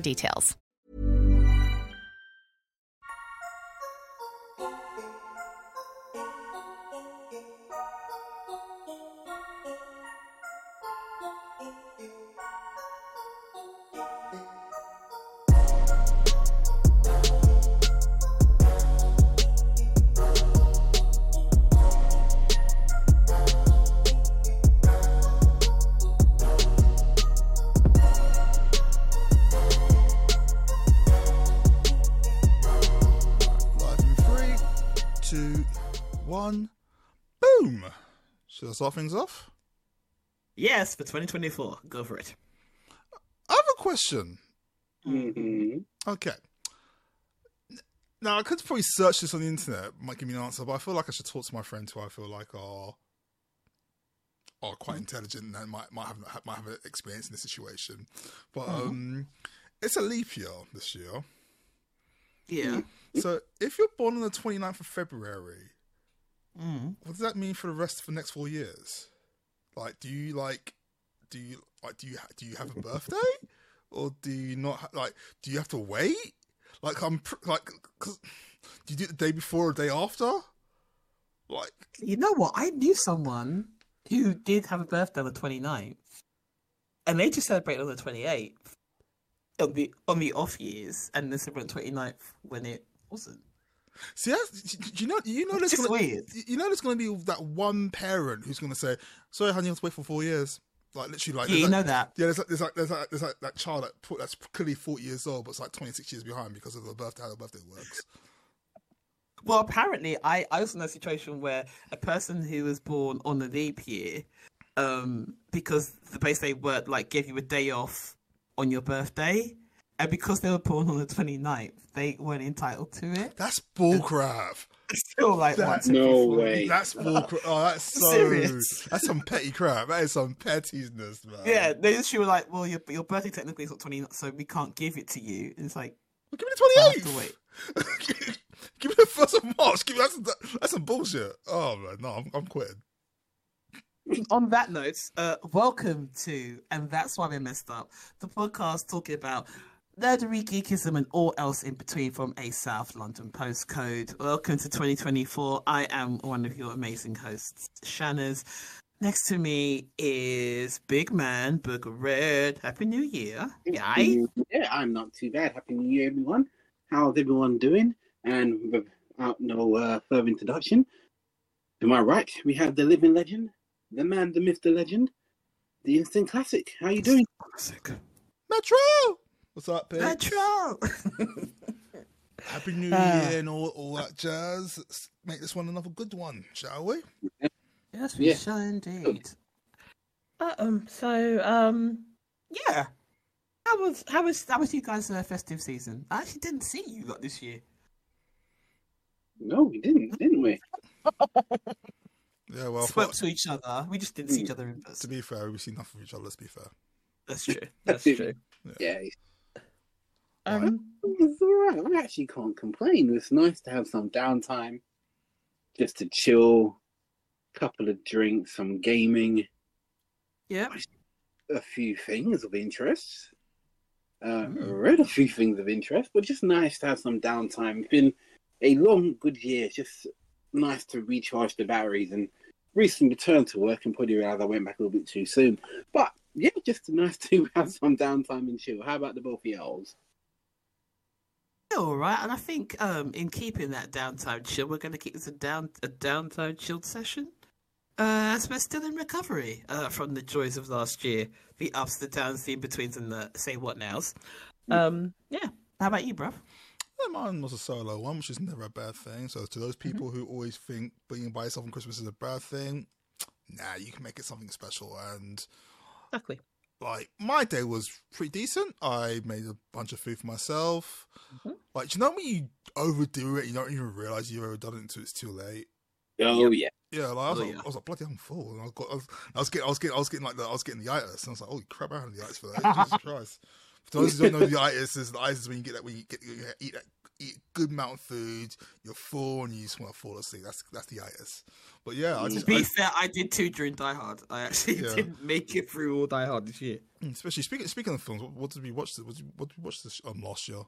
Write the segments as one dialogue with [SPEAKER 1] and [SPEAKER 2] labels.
[SPEAKER 1] details.
[SPEAKER 2] One, boom. Should I start things off?
[SPEAKER 3] Yes, for 2024. Go for it.
[SPEAKER 2] I have a question.
[SPEAKER 4] Mm-hmm.
[SPEAKER 2] Okay. Now I could probably search this on the internet, might give me an answer, but I feel like I should talk to my friends who I feel like are are quite intelligent and might might have might have an experience in this situation. But um, it's a leap year this year.
[SPEAKER 3] Yeah.
[SPEAKER 2] So if you're born on the 29th of February,
[SPEAKER 3] Mm.
[SPEAKER 2] what does that mean for the rest of the next four years? Like, do you like, do you like, do you do you have a birthday, or do you not? Ha- like, do you have to wait? Like, I'm pr- like, cause, do you do it the day before or the day after? Like,
[SPEAKER 3] You know what? I knew someone who did have a birthday on the 29th, and they just celebrated on the 28th on the on the off years, and then celebrated on the 29th when it wasn't.
[SPEAKER 2] See, that's, do you know, you know, there's
[SPEAKER 3] It's
[SPEAKER 2] gonna,
[SPEAKER 3] weird.
[SPEAKER 2] you know, there's gonna be that one parent who's gonna say, "Sorry, honey, you have to wait for four years." Like, literally, like,
[SPEAKER 3] Yeah, you
[SPEAKER 2] like-
[SPEAKER 3] know that.
[SPEAKER 2] Yeah, there's like there's like there's like there's like that child that put, that's clearly forty years old, but it's like twenty six years behind because of the birthday how the birthday works.
[SPEAKER 3] Well, apparently, I, I was in a situation where a person who was born on the leap year, um, because the base they were like gave you a day off on your birthday, and because they were born on the 29th, they weren't entitled to it.
[SPEAKER 2] That's bullcrap.
[SPEAKER 3] Still like
[SPEAKER 2] That-
[SPEAKER 3] once
[SPEAKER 4] No
[SPEAKER 3] every
[SPEAKER 4] way.
[SPEAKER 3] weeks.
[SPEAKER 2] That's bullcrap. Oh, that's so.
[SPEAKER 3] Serious?
[SPEAKER 2] That's some petty crap. That is some pettiness, man.
[SPEAKER 3] Yeah, they just she were like, well, your your birthday technically is not 20, so we can't give it to you. And it's like,
[SPEAKER 2] Well, give me
[SPEAKER 3] I
[SPEAKER 2] the
[SPEAKER 3] have
[SPEAKER 2] twenty
[SPEAKER 3] to wait.
[SPEAKER 2] give me the first of March. Give me that's that's some bullshit. Oh man, no, I'm, I'm quitting.
[SPEAKER 3] on that note, uh, welcome to, and that's why we messed up, the podcast talking about nerdery, geekism, and all else in between from a South London postcode. Welcome to 2024. I am one of your amazing hosts, Shanners. Next to me is Big Man, Booger Red. Happy New Year. Yay.
[SPEAKER 4] Yeah, I'm not too bad. Happy New Year, everyone. How's everyone doing? And without no uh, further introduction, to my right, we have the living legend, the man, the myth, the legend, the instant classic. How you doing?
[SPEAKER 3] Classic.
[SPEAKER 2] Metro. What's up, Pete?
[SPEAKER 3] Metro.
[SPEAKER 2] Happy New
[SPEAKER 3] Ah.
[SPEAKER 2] Year and all, all that jazz. Let's make this one another good one, shall we?
[SPEAKER 3] yes, we
[SPEAKER 4] Yeah.
[SPEAKER 3] shall indeed. Uh, um. So, um. Yeah. How was how was how was you guys' uh, festive season? I actually didn't see you lot this year.
[SPEAKER 4] No, we didn't, didn't we?
[SPEAKER 2] Yeah, well,
[SPEAKER 3] Spoke
[SPEAKER 2] for-
[SPEAKER 3] to each other. We just didn't see each other in person.
[SPEAKER 2] to be fair, we've seen enough of each other. Let's be fair.
[SPEAKER 3] That's true. That's
[SPEAKER 4] That's
[SPEAKER 3] true.
[SPEAKER 4] Yeah,
[SPEAKER 3] Um.
[SPEAKER 4] it was alright. I actually can't complain. It's nice to have some downtime, just to chill, couple of drinks, some gaming,
[SPEAKER 3] Yeah.
[SPEAKER 4] a few things of interest. Uh,
[SPEAKER 2] Mm.
[SPEAKER 4] read a few things of interest, but just nice to have some downtime. It's been a long, good year. It's just nice to recharge the batteries and recently returned to work and probably realized I went back a little bit too soon. But yeah, just nice to have some downtime and chill. How about the both of y'all's?
[SPEAKER 3] All right, and I think um, in keeping that downtime chill, we're going to keep this a down a downtime chilled session. Uh, as we're still in recovery uh, from the joys of last year, the ups, the downs, the in betweens, and the say what nows. Um, yeah. How about you, bruv?
[SPEAKER 2] Yeah, mine was a solo one, which is never a bad thing. So to those people who always think being by yourself on Christmas is a bad thing, nah, you can make it something special. And
[SPEAKER 3] Exactly.
[SPEAKER 2] Like my day was pretty decent. I made a bunch of food for myself. Mm-hmm. Like, do you know when you overdo it, you don't even realize you've overdone it until it's too late.
[SPEAKER 4] Oh yeah.
[SPEAKER 2] Yeah, like I was,
[SPEAKER 3] Oh,
[SPEAKER 2] like,
[SPEAKER 3] yeah.
[SPEAKER 2] I was like, bloody, I'm full. And I, got, I, was, I was getting, I was getting, I was getting like the, I was getting the itis, and I was like, holy crap, I had the itis for that. Jesus Christ. For those who don't know, the itis is the itis is when you get that when you get you eat that eat a good amount of food, you're full, and you just want to fall asleep. That's that's the itis. But yeah, I
[SPEAKER 3] To
[SPEAKER 2] just,
[SPEAKER 3] be
[SPEAKER 2] I,
[SPEAKER 3] fair, I did too during Die Hard. I actually
[SPEAKER 2] Yeah.
[SPEAKER 3] didn't make it through all Die Hard this year.
[SPEAKER 2] especially speaking speaking of films, what, what did we watch? What did, what did we watch this um last year,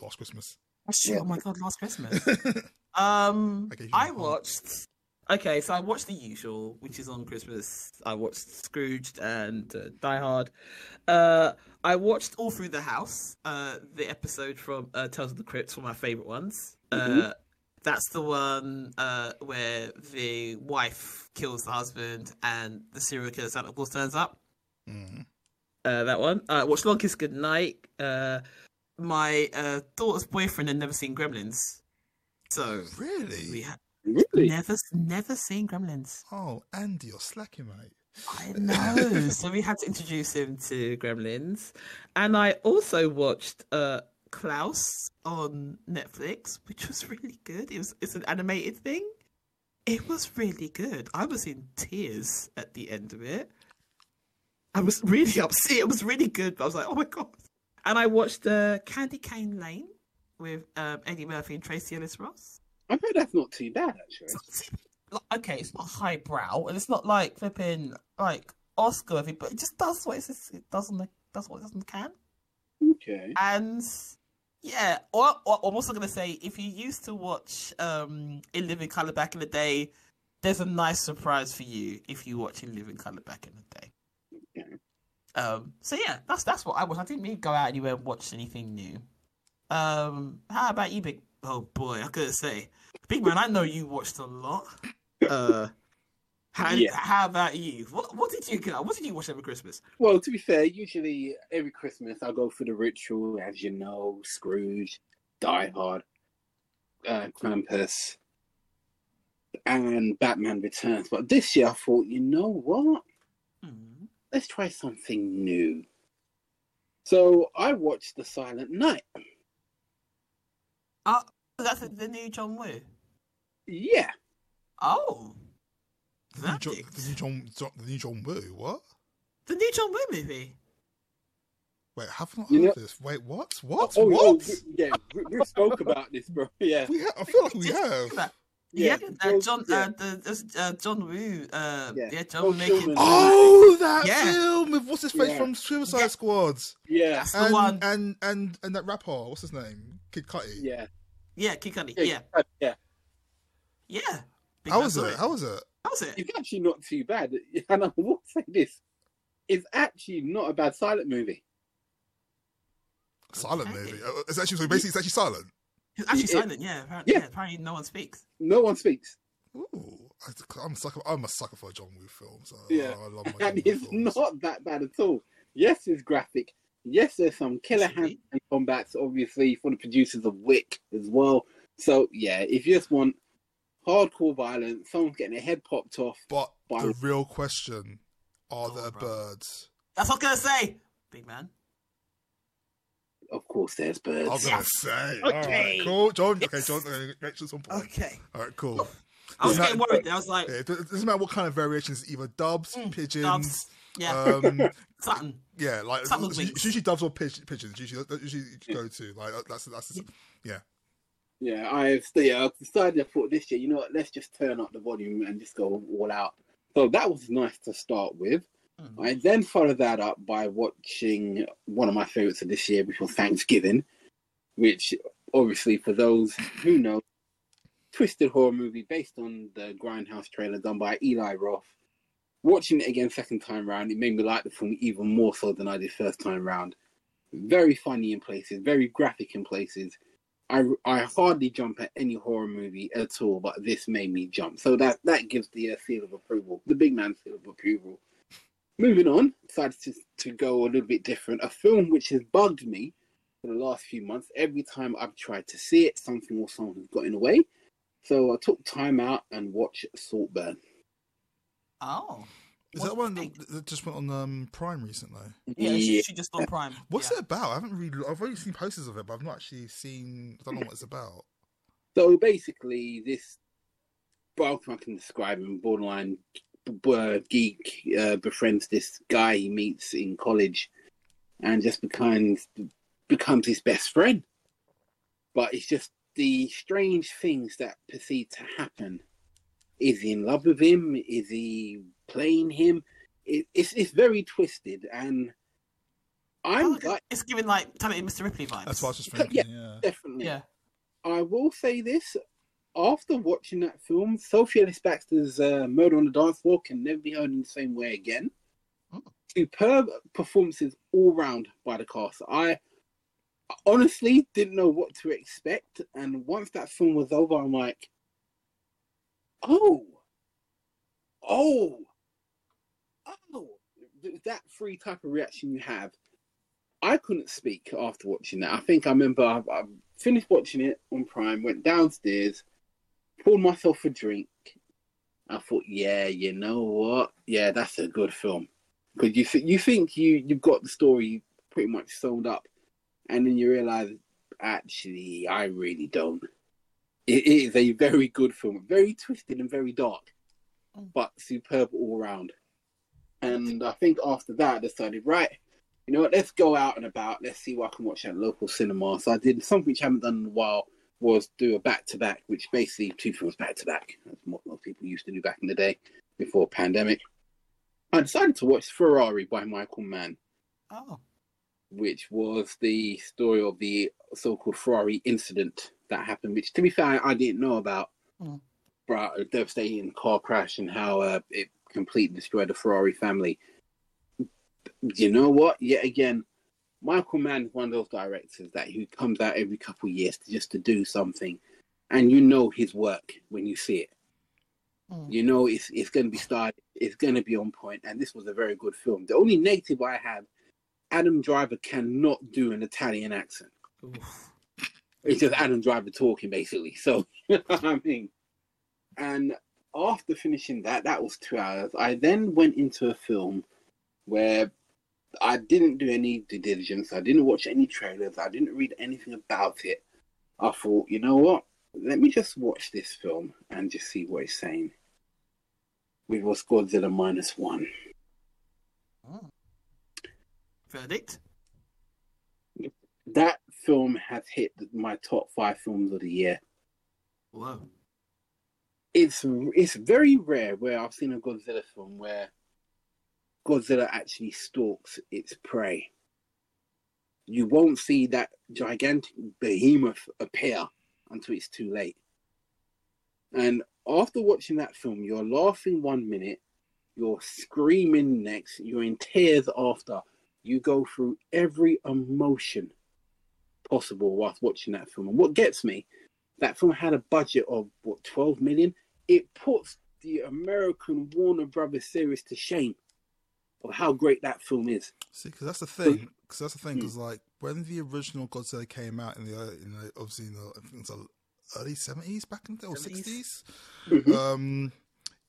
[SPEAKER 2] last Christmas?
[SPEAKER 3] Oh, shit, oh my god, last Christmas. um,
[SPEAKER 2] I
[SPEAKER 3] I
[SPEAKER 2] my heart.
[SPEAKER 3] watched. Okay, so I watched the usual, which is on Christmas. I watched Scrooged and uh, Die Hard. Uh, I watched all through the house. Uh, the episode from uh, Tales of the Crypt, one of my favorite ones. Uh, that's the one uh, where the wife kills the husband and the serial killer Santa Claus turns up.
[SPEAKER 2] Mm.
[SPEAKER 3] Uh, that one. Uh, watched Long Kiss Goodnight. Uh, my uh, daughter's boyfriend had never seen Gremlins, so
[SPEAKER 2] Really?
[SPEAKER 3] we had
[SPEAKER 4] Really?
[SPEAKER 3] never never seen Gremlins.
[SPEAKER 2] Oh, Andy, you're slacking, mate.
[SPEAKER 3] I know. so we had to introduce him to Gremlins, and I also watched uh, Klaus on Netflix, which was really good. It was it's an animated thing. It was really good. I was in tears at the end of it. I was really upset. It was really good. But I was like, oh my god. And I watched uh, Candy Cane Lane with um, Eddie Murphy and Tracee Ellis Ross.
[SPEAKER 4] I bet that's not too bad actually.
[SPEAKER 3] Not- okay, it's not highbrow, and it's not like flipping like Oscar but it just does what it says it does on the does what it does on the can.
[SPEAKER 4] Okay.
[SPEAKER 3] And yeah, or, or I'm also gonna say if you used to watch um In Living Color back in the day, there's a nice surprise for you if you watch In Living Color back in the day.
[SPEAKER 4] Okay.
[SPEAKER 3] Um, so yeah, that's that's what I was. I didn't really go out anywhere and watch anything new. Um, how about you, big? Oh boy, I couldn't say, big man. I know you watched a lot. Uh, how
[SPEAKER 4] Yeah.
[SPEAKER 3] how about you? What what did you? What did you watch every Christmas?
[SPEAKER 4] Well, to be fair, usually every Christmas I go through the ritual, as you know, Scrooge, Die Hard, uh, Krampus, and Batman Returns. But this year I thought, you know what?
[SPEAKER 3] Hmm.
[SPEAKER 4] Let's try something new. So I watched The Silent Night.
[SPEAKER 3] Oh, that's the, the new John Woo.
[SPEAKER 4] Yeah.
[SPEAKER 3] Oh,
[SPEAKER 2] The new, John, the new John, John, the new John Woo. What?
[SPEAKER 3] the new John Woo movie.
[SPEAKER 2] Wait, have not
[SPEAKER 4] You
[SPEAKER 2] heard
[SPEAKER 4] know-
[SPEAKER 2] this. Wait, what? What?
[SPEAKER 4] Oh, oh,
[SPEAKER 2] what?
[SPEAKER 4] we- yeah, we, we spoke about this, bro. Yeah.
[SPEAKER 2] we ha- I feel like we have.
[SPEAKER 3] look at that.
[SPEAKER 4] Yeah,
[SPEAKER 3] Yeah,
[SPEAKER 4] John-
[SPEAKER 3] uh, John,
[SPEAKER 4] yeah.
[SPEAKER 3] uh, the, uh, John Woo, uh,
[SPEAKER 4] Yeah.
[SPEAKER 3] yeah,
[SPEAKER 4] John
[SPEAKER 3] John making.
[SPEAKER 2] Oh, that
[SPEAKER 3] Yeah.
[SPEAKER 2] film with what's his face
[SPEAKER 4] Yeah.
[SPEAKER 2] from Suicide
[SPEAKER 3] Yeah.
[SPEAKER 2] Squads,
[SPEAKER 4] Yeah.
[SPEAKER 3] That's the
[SPEAKER 2] and,
[SPEAKER 3] one.
[SPEAKER 2] and and and that rapper, what's his name? Kid Cudi.
[SPEAKER 4] Yeah.
[SPEAKER 3] Yeah, Kid Cudi.
[SPEAKER 4] Yeah.
[SPEAKER 3] Yeah,
[SPEAKER 4] Yeah.
[SPEAKER 3] yeah. Big
[SPEAKER 2] How was
[SPEAKER 3] saw
[SPEAKER 2] it? How was it?
[SPEAKER 3] How was it?
[SPEAKER 4] It's actually not too bad. And I will say this. It's actually not a bad silent movie.
[SPEAKER 2] Silent
[SPEAKER 3] Okay.
[SPEAKER 2] movie. Uh, It's actually so basically it's actually silent.
[SPEAKER 3] It's actually
[SPEAKER 4] It-
[SPEAKER 3] silent. Yeah, apparently,
[SPEAKER 4] Yeah.
[SPEAKER 3] yeah. Apparently, no one speaks.
[SPEAKER 4] No one speaks.
[SPEAKER 2] Ooh, I, I'm a sucker. I'm a sucker for a John Woo film. So
[SPEAKER 4] Yeah.
[SPEAKER 2] I love my John
[SPEAKER 4] And
[SPEAKER 2] Woo
[SPEAKER 4] it's
[SPEAKER 2] films.
[SPEAKER 4] not that bad at all. Yes, it's graphic. Yes, there's some killer
[SPEAKER 3] Yes, indeed.
[SPEAKER 4] hand combats, obviously, for the producers of Wick as well. So, yeah, if you just want hardcore violence, someone's getting their head popped off.
[SPEAKER 2] But the
[SPEAKER 4] Violent.
[SPEAKER 2] real question: Are
[SPEAKER 3] Go
[SPEAKER 2] there
[SPEAKER 3] bro.
[SPEAKER 2] birds?
[SPEAKER 3] That's what I'm gonna say. Big man.
[SPEAKER 4] Of course, there's birds.
[SPEAKER 2] I was gonna
[SPEAKER 3] Yes.
[SPEAKER 2] say.
[SPEAKER 3] Okay.
[SPEAKER 2] Alright, cool, John. Okay, John. Okay, Rachel's on point.
[SPEAKER 3] Okay.
[SPEAKER 2] All right, cool.
[SPEAKER 3] I was getting worried. I was like,
[SPEAKER 2] Yeah, it doesn't matter what kind of variations. Either dubs,
[SPEAKER 3] Mm,
[SPEAKER 2] pigeons.
[SPEAKER 3] doves. Yeah,
[SPEAKER 2] Um,
[SPEAKER 3] something.
[SPEAKER 2] yeah, like
[SPEAKER 3] Something
[SPEAKER 2] it's
[SPEAKER 3] with
[SPEAKER 2] usually,
[SPEAKER 3] wings.
[SPEAKER 2] it's usually doves or pigeons. pigeons. Usually, that usually go to like that's that's yeah.
[SPEAKER 4] Yeah, I've yeah, I've decided I thought this year, you know what, let's just turn up the volume and just go all out. So that was nice to start with.
[SPEAKER 3] Mhm.
[SPEAKER 4] I then followed that up by watching one of my favorites of this year, which was Thanksgiving, which obviously for those who know, twisted horror movie based on the Grindhouse trailer done by Eli Roth. Watching it again second time round, it made me like the film even more so than I did first time round. Very funny in places, very graphic in places. I I hardly jump at any horror movie at all, but this made me jump. So that that gives the uh, seal of approval, the big man seal of approval. Moving on, decided to, to go a little bit different. A film which has bugged me for the last few months. Every time I've tried to see it, something or someone has got in the way. So I took time out and watched Saltburn.
[SPEAKER 3] Oh.
[SPEAKER 2] Is
[SPEAKER 3] What
[SPEAKER 2] that one
[SPEAKER 3] do
[SPEAKER 2] that just went on um, Prime recently?
[SPEAKER 3] Yeah, She, she just on Prime.
[SPEAKER 2] What's
[SPEAKER 3] yeah.
[SPEAKER 2] it about? I haven't really. I've only seen posters of it, but I've not actually seen. I don't know what it's about.
[SPEAKER 4] So basically, this, well, I can describe him, borderline b- uh, geek, uh, befriends this guy he meets in college, and just becomes becomes his best friend. But it's just the strange things that proceed to happen. Is he in love with him? Is he playing him? It, it's it's very twisted, and I'm
[SPEAKER 3] Oh,
[SPEAKER 4] like
[SPEAKER 3] it's giving like talented Mr. Ripley vibes.
[SPEAKER 2] That's what I was just
[SPEAKER 4] Yeah.
[SPEAKER 2] thinking. Yeah.
[SPEAKER 4] definitely.
[SPEAKER 3] Yeah.
[SPEAKER 4] I will say this: after watching that film, Sophie Ellis Bextor's uh, "Murder on the Dance Floor" can never be heard in the same way again.
[SPEAKER 3] Oh.
[SPEAKER 4] Superb performances all round by the cast. I honestly didn't know what to expect, and once that film was over, I'm like, "Oh, oh, oh!" That free type of reaction you have. I couldn't speak after watching that. I think I remember I, I finished watching it on Prime, went downstairs, poured myself a drink. I thought, yeah, you know what? Yeah, that's a good film. Because you th- you think you you've got the story pretty much sold up, and then you realize actually I really don't. It is a very good film, very twisted and very dark, mm. but superb all round. And I think after that, I decided, right, you know what, let's go out and about. Let's see what I can watch at local cinema. So I did something which I haven't done in a while was do a back to back, which basically two films back to back. That's what most people used to do back in the day before pandemic. I decided to watch Ferrari by Michael Mann,
[SPEAKER 3] Oh.
[SPEAKER 4] which was the story of the so-called Ferrari incident that happened, which to be fair, I didn't know about.
[SPEAKER 3] Mm.
[SPEAKER 4] But a devastating car crash and how uh, it completely destroyed the Ferrari family. You know what? Yet again, Michael Mann is one of those directors that who comes out every couple of years to, just to do something, and you know his work when you see it.
[SPEAKER 3] Mm.
[SPEAKER 4] You know it's it's going to be started. It's going to be on point, and this was a very good film. The only negative I have, Adam Driver cannot do an Italian accent.
[SPEAKER 3] Oof.
[SPEAKER 4] It's just Adam Driver talking, basically. So I mean, and after finishing that, that was two hours. I then went into a film where I didn't do any due diligence. I didn't watch any trailers. I didn't read anything about it. I thought, you know what? Let me just watch this film and just see what it's saying. Which was Godzilla minus one.
[SPEAKER 3] Oh. Verdict?
[SPEAKER 4] That film has hit my top five films of the year.
[SPEAKER 3] Whoa.
[SPEAKER 4] it's it's very rare where I've seen a Godzilla film where Godzilla actually stalks its prey. You won't see that gigantic behemoth appear until it's too late. And after watching that film, you're laughing one minute, you're screaming next, you're in tears after. You go through every emotion possible whilst watching that film. And what gets me, that film had a budget of what 12 million. It puts the American Warner Brothers series to shame of how great that film is.
[SPEAKER 2] See, because that's the thing. Because that's the thing. Because like when the original Godzilla came out in the, in the obviously in the I think it's the early seventies back in the or
[SPEAKER 3] 70s.
[SPEAKER 2] sixties,
[SPEAKER 4] Mhm.
[SPEAKER 2] um,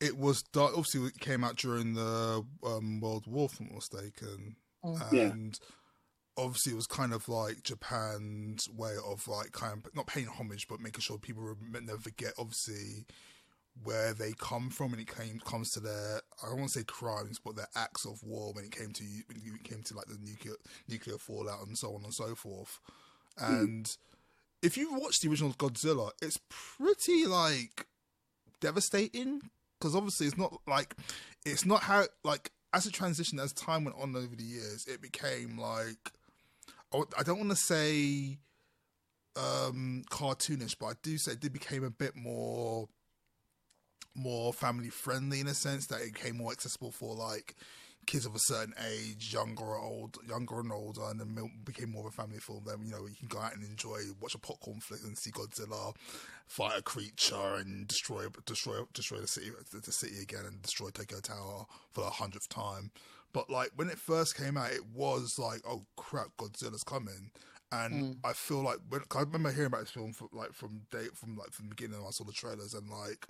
[SPEAKER 2] it was dark. Obviously, it came out during the um, World War, if I'm not mistaken,
[SPEAKER 4] Yeah.
[SPEAKER 2] Obviously it was kind of like Japan's way of like kind of not paying homage, but making sure people never forget obviously where they come from when it came comes to their I don't want to say crimes, but their acts of war when it came to when it came to like the nuclear nuclear fallout and so on and so forth. Hmm. And if you watch the original Godzilla, it's pretty like devastating because obviously it's not like it's not how like as a transition as time went on over the years, it became like I don't want to say um cartoonish, but I do say it did became a bit more more family friendly in a sense that it became more accessible for like kids of a certain age, younger or old, younger and older, and then became more of a family film. Then you know you can go out and enjoy, watch a popcorn flick, and see Godzilla fight a creature and destroy, destroy, destroy the city, the city again, and destroy Tokyo Tower for the hundredth time. But like when it first came out, it was like, oh crap, Godzilla's coming. And mm. I feel like when 'cause I remember hearing about this film from like from day from like from the beginning, when I saw the trailers, and like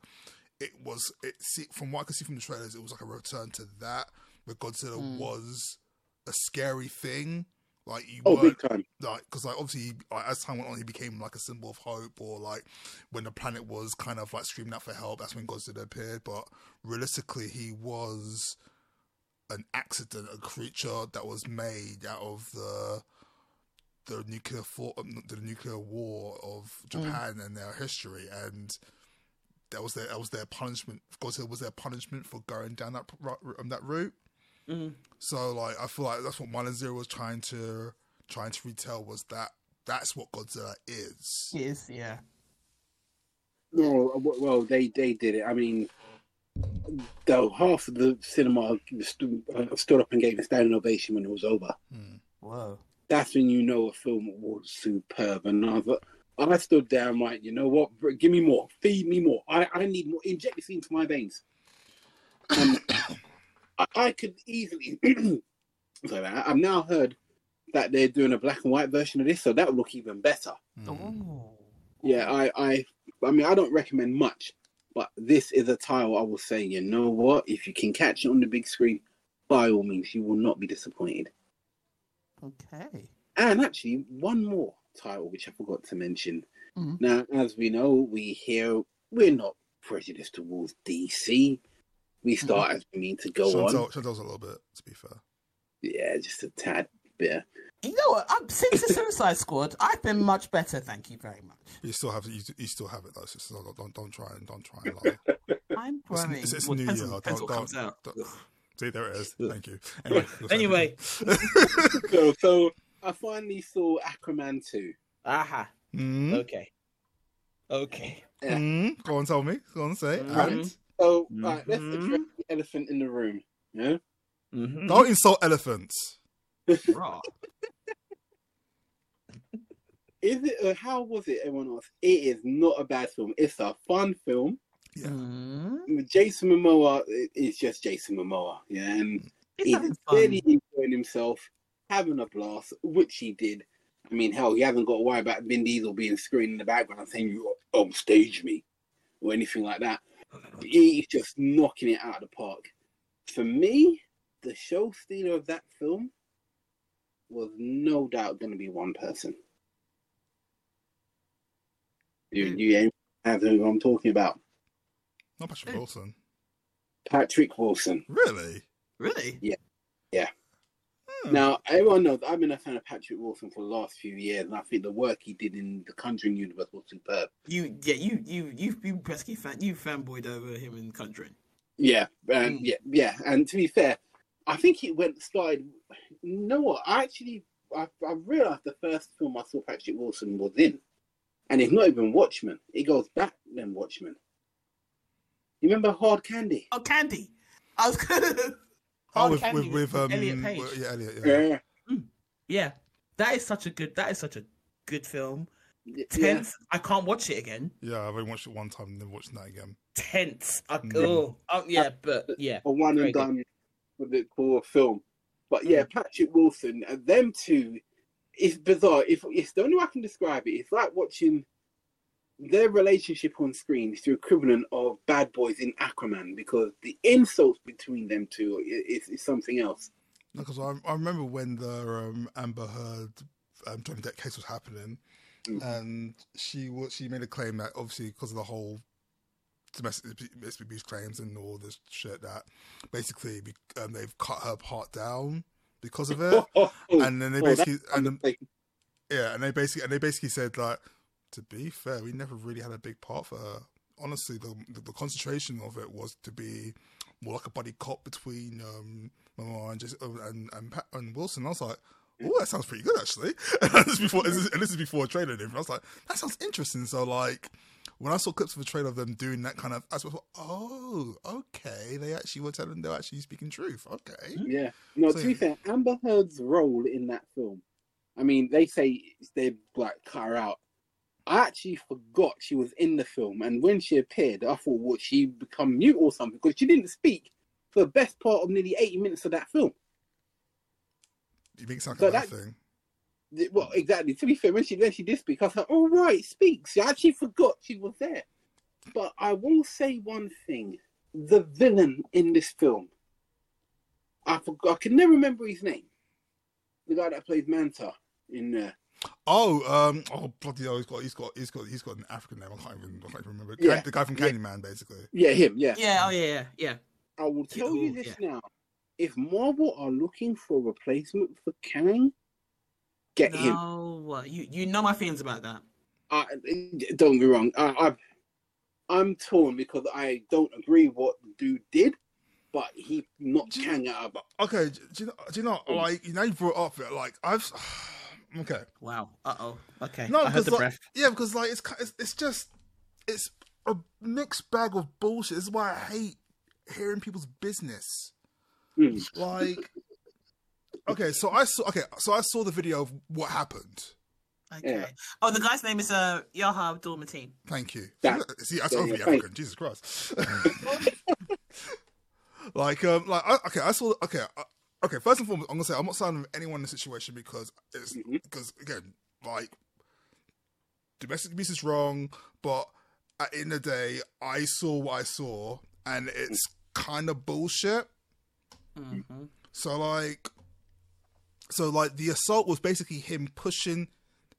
[SPEAKER 2] it was it see from what I could see from the trailers, it was like a return to that where Godzilla mm. was a scary thing. Like you
[SPEAKER 4] Oh,
[SPEAKER 2] weren't
[SPEAKER 4] big time.
[SPEAKER 2] like because like obviously like, as time went on, he became like a symbol of hope, or like when the planet was kind of like screaming out for help, that's when Godzilla appeared. But realistically, he was an accident, a creature that was made out of the the nuclear for, um, the nuclear war of Japan and their history, and that was their that was their punishment. Godzilla was their punishment for going down that um, that route. So like I feel like that's what Mile Zero was trying to trying to retell was that that's what Godzilla is.
[SPEAKER 3] Is yeah.
[SPEAKER 4] No, well, they they did it. I mean, though half of the cinema stood, uh, stood up and gave a standing ovation when it was over. Hmm.
[SPEAKER 3] Whoa.
[SPEAKER 4] That's when you know a film was superb. And I was, uh, I stood there and like, you know what? Give me more. Feed me more. I, I need more. Inject this into my veins. And um, I, I could easily. sorry, I- I've now heard that they're doing a black and white version of this, so that would look even better. Hmm.
[SPEAKER 3] Oh.
[SPEAKER 4] Yeah, I, I, I mean, I don't recommend much, but this is a title I will say. You know what? If you can catch it on the big screen, by all means, you will not be disappointed.
[SPEAKER 3] Okay.
[SPEAKER 4] And actually, one more title which I forgot to mention.
[SPEAKER 3] Mhm.
[SPEAKER 4] Now, as we know, we hear we're not prejudiced towards DC. We start as we mean to go
[SPEAKER 2] Chantal,
[SPEAKER 4] on.
[SPEAKER 2] Chantal's a little bit, to be fair.
[SPEAKER 4] Yeah, just a tad bit.
[SPEAKER 3] You know what? Um, since the Suicide Squad, I've been much better. Thank you very much.
[SPEAKER 2] You still have you, you still have it though. So don't, don't don't try and don't try and lie.
[SPEAKER 3] I'm
[SPEAKER 2] It's,
[SPEAKER 3] growing.
[SPEAKER 2] it's, it's
[SPEAKER 5] Well,
[SPEAKER 2] New
[SPEAKER 5] depends
[SPEAKER 2] Year.
[SPEAKER 5] on-
[SPEAKER 2] Don't,
[SPEAKER 5] depends what
[SPEAKER 2] don't-
[SPEAKER 5] out.
[SPEAKER 2] don't- see, there it is. Thank you. Anyway,
[SPEAKER 5] Anyway.
[SPEAKER 4] So, so I finally saw Aquaman 2.
[SPEAKER 5] Aha.
[SPEAKER 2] mm,
[SPEAKER 5] Okay. Okay.
[SPEAKER 4] Yeah.
[SPEAKER 2] mm, go on, tell me. Go on, say. it.
[SPEAKER 5] Mhm.
[SPEAKER 2] And
[SPEAKER 4] So, right, let's address the elephant in the room. Yeah?
[SPEAKER 5] Mm-hmm.
[SPEAKER 2] don't insult elephants.
[SPEAKER 5] Raw.
[SPEAKER 4] Is it, uh, how was it, everyone else? It is not a bad film. It's a fun film.
[SPEAKER 2] Yeah.
[SPEAKER 3] Mm,
[SPEAKER 4] Jason Momoa is just Jason Momoa. Yeah, and
[SPEAKER 3] it's
[SPEAKER 4] he's really enjoying himself, having a blast, which he did. I mean, hell, he hasn't got to worry about Vin Diesel being screaming in the background saying, "You oh, stage me," or anything like that. He's just knocking it out of the park. For me, the show stealer of that film was no doubt going to be one person. You, you have who I'm talking about.
[SPEAKER 2] Not Patrick Wilson.
[SPEAKER 4] Patrick Wilson.
[SPEAKER 2] Really?
[SPEAKER 3] Really? Yeah.
[SPEAKER 2] Hmm.
[SPEAKER 4] Now, everyone knows I've been a fan of Patrick Wilson for the last few years, and I think the work he did in the Conjuring universe was superb.
[SPEAKER 3] You, yeah, you, you, you, you, pesky fan, you fanboyed over him in Conjuring.
[SPEAKER 4] Yeah, and
[SPEAKER 3] Mm.
[SPEAKER 4] yeah, yeah. And to be fair, I think it went started. You know what? I actually I, I realized the first film I saw Patrick Wilson was in, and it's not even Watchmen. It goes back then Watchmen. You remember Hard Candy?
[SPEAKER 3] Oh, Candy. I was gonna.
[SPEAKER 2] Oh, with,
[SPEAKER 3] Candy
[SPEAKER 2] with, with um,
[SPEAKER 3] Elliot Page.
[SPEAKER 2] with- yeah, Elliot. Yeah.
[SPEAKER 4] Yeah,
[SPEAKER 5] Yeah. That is such a good. That is such a good film.
[SPEAKER 4] yeah.
[SPEAKER 5] Tense. I can't watch it again.
[SPEAKER 2] Yeah, I've only watched it one time and then watched that again.
[SPEAKER 5] Tense. I,
[SPEAKER 2] Mm.
[SPEAKER 5] oh, oh, yeah, but yeah.
[SPEAKER 4] a one
[SPEAKER 5] Very
[SPEAKER 4] and
[SPEAKER 5] good.
[SPEAKER 4] done with it for a film. But yeah, Patrick Wilson and them two, it's bizarre. If it's the only way I can describe it, it's like watching their relationship on screen is the equivalent of Bad Boys in Aquaman because the insults between them two is, is something else.
[SPEAKER 2] Because I, I remember when the um, Amber Heard um, Johnny Depp case was happening,
[SPEAKER 4] Mm.
[SPEAKER 2] and she was she made a claim that obviously because of the whole domestic domestic abuse claims and all this shit that basically um, they've cut her part down because of it, and then they
[SPEAKER 4] oh,
[SPEAKER 2] basically and then, yeah, and they basically and they basically said like, to be fair, we never really had a big part for her. Honestly, the the, the concentration of it was to be more like a buddy cop between um Mama and just and and, Pat, and Wilson. I was like, oh, that sounds pretty good actually. and this is before and this is before a trailer. And. I was like, that sounds interesting. So like. when I saw clips of the trailer of them doing that kind of, I was like, oh, okay, they actually were telling, they're actually speaking truth. Okay,
[SPEAKER 4] Yeah. No,
[SPEAKER 2] So,
[SPEAKER 4] to be fair, Amber Heard's role in that film, I mean, they say they like cut her out. I actually forgot she was in the film, and when she appeared, I thought, what, she become mute or something? Because she didn't speak for the best part of nearly 80 minutes of that film.
[SPEAKER 2] You make it sound
[SPEAKER 4] So
[SPEAKER 2] like
[SPEAKER 4] that-
[SPEAKER 2] thing.
[SPEAKER 4] Well, exactly. To be fair, when she when she did speak, I was like, "All right, speaks." I actually forgot she was there. But I will say one thing: the villain in this film, I forgot. I can never remember his name. The guy that plays Manta in there.
[SPEAKER 2] Oh, um, oh bloody hell! He's got, he's got, he's got, he's got an African name. I can't even, I can't even remember.
[SPEAKER 4] Yeah.
[SPEAKER 2] The guy from
[SPEAKER 4] Yeah.
[SPEAKER 2] Candyman, basically.
[SPEAKER 4] Yeah, him. Yeah.
[SPEAKER 3] Yeah, oh yeah, yeah, yeah.
[SPEAKER 4] I will tell you
[SPEAKER 3] Cool,
[SPEAKER 4] this now: if Marvel are looking for a replacement for Kang, get him.
[SPEAKER 3] No, you you know my feelings about that.
[SPEAKER 4] I, don't get me wrong. I, I, I'm torn because I don't agree what the dude did, but he knocked
[SPEAKER 2] Do
[SPEAKER 4] Kang out. Of,
[SPEAKER 2] Okay, do you know? Do you know? Like, you know, you brought up it. Like, I've. Okay.
[SPEAKER 3] Wow. Uh oh. Okay.
[SPEAKER 2] No,
[SPEAKER 3] I heard
[SPEAKER 2] because
[SPEAKER 3] the
[SPEAKER 2] like,
[SPEAKER 3] breath.
[SPEAKER 2] yeah, because like it's, it's it's just it's a mixed bag of bullshit. This is why I hate hearing people's business.
[SPEAKER 4] Mm.
[SPEAKER 2] Like, okay, so I saw okay, so I saw the video of what happened.
[SPEAKER 3] Okay.
[SPEAKER 4] Yeah.
[SPEAKER 3] Oh, the guy's name is uh Yahya Abdul Mateen.
[SPEAKER 2] Thank you.
[SPEAKER 4] That-
[SPEAKER 2] See, I
[SPEAKER 4] yeah,
[SPEAKER 2] told
[SPEAKER 4] yeah,
[SPEAKER 2] you
[SPEAKER 4] thank-
[SPEAKER 2] African. Jesus Christ. like, um, like, I, okay, I saw. Okay, I, okay. First and foremost, I'm gonna say I'm not siding with anyone in this situation because it's
[SPEAKER 4] Mhm.
[SPEAKER 2] because again, like, domestic abuse is wrong, but at the end of the day, I saw what I saw, and it's kind of bullshit.
[SPEAKER 3] Mm-hmm.
[SPEAKER 2] So like, so like the assault was basically him pushing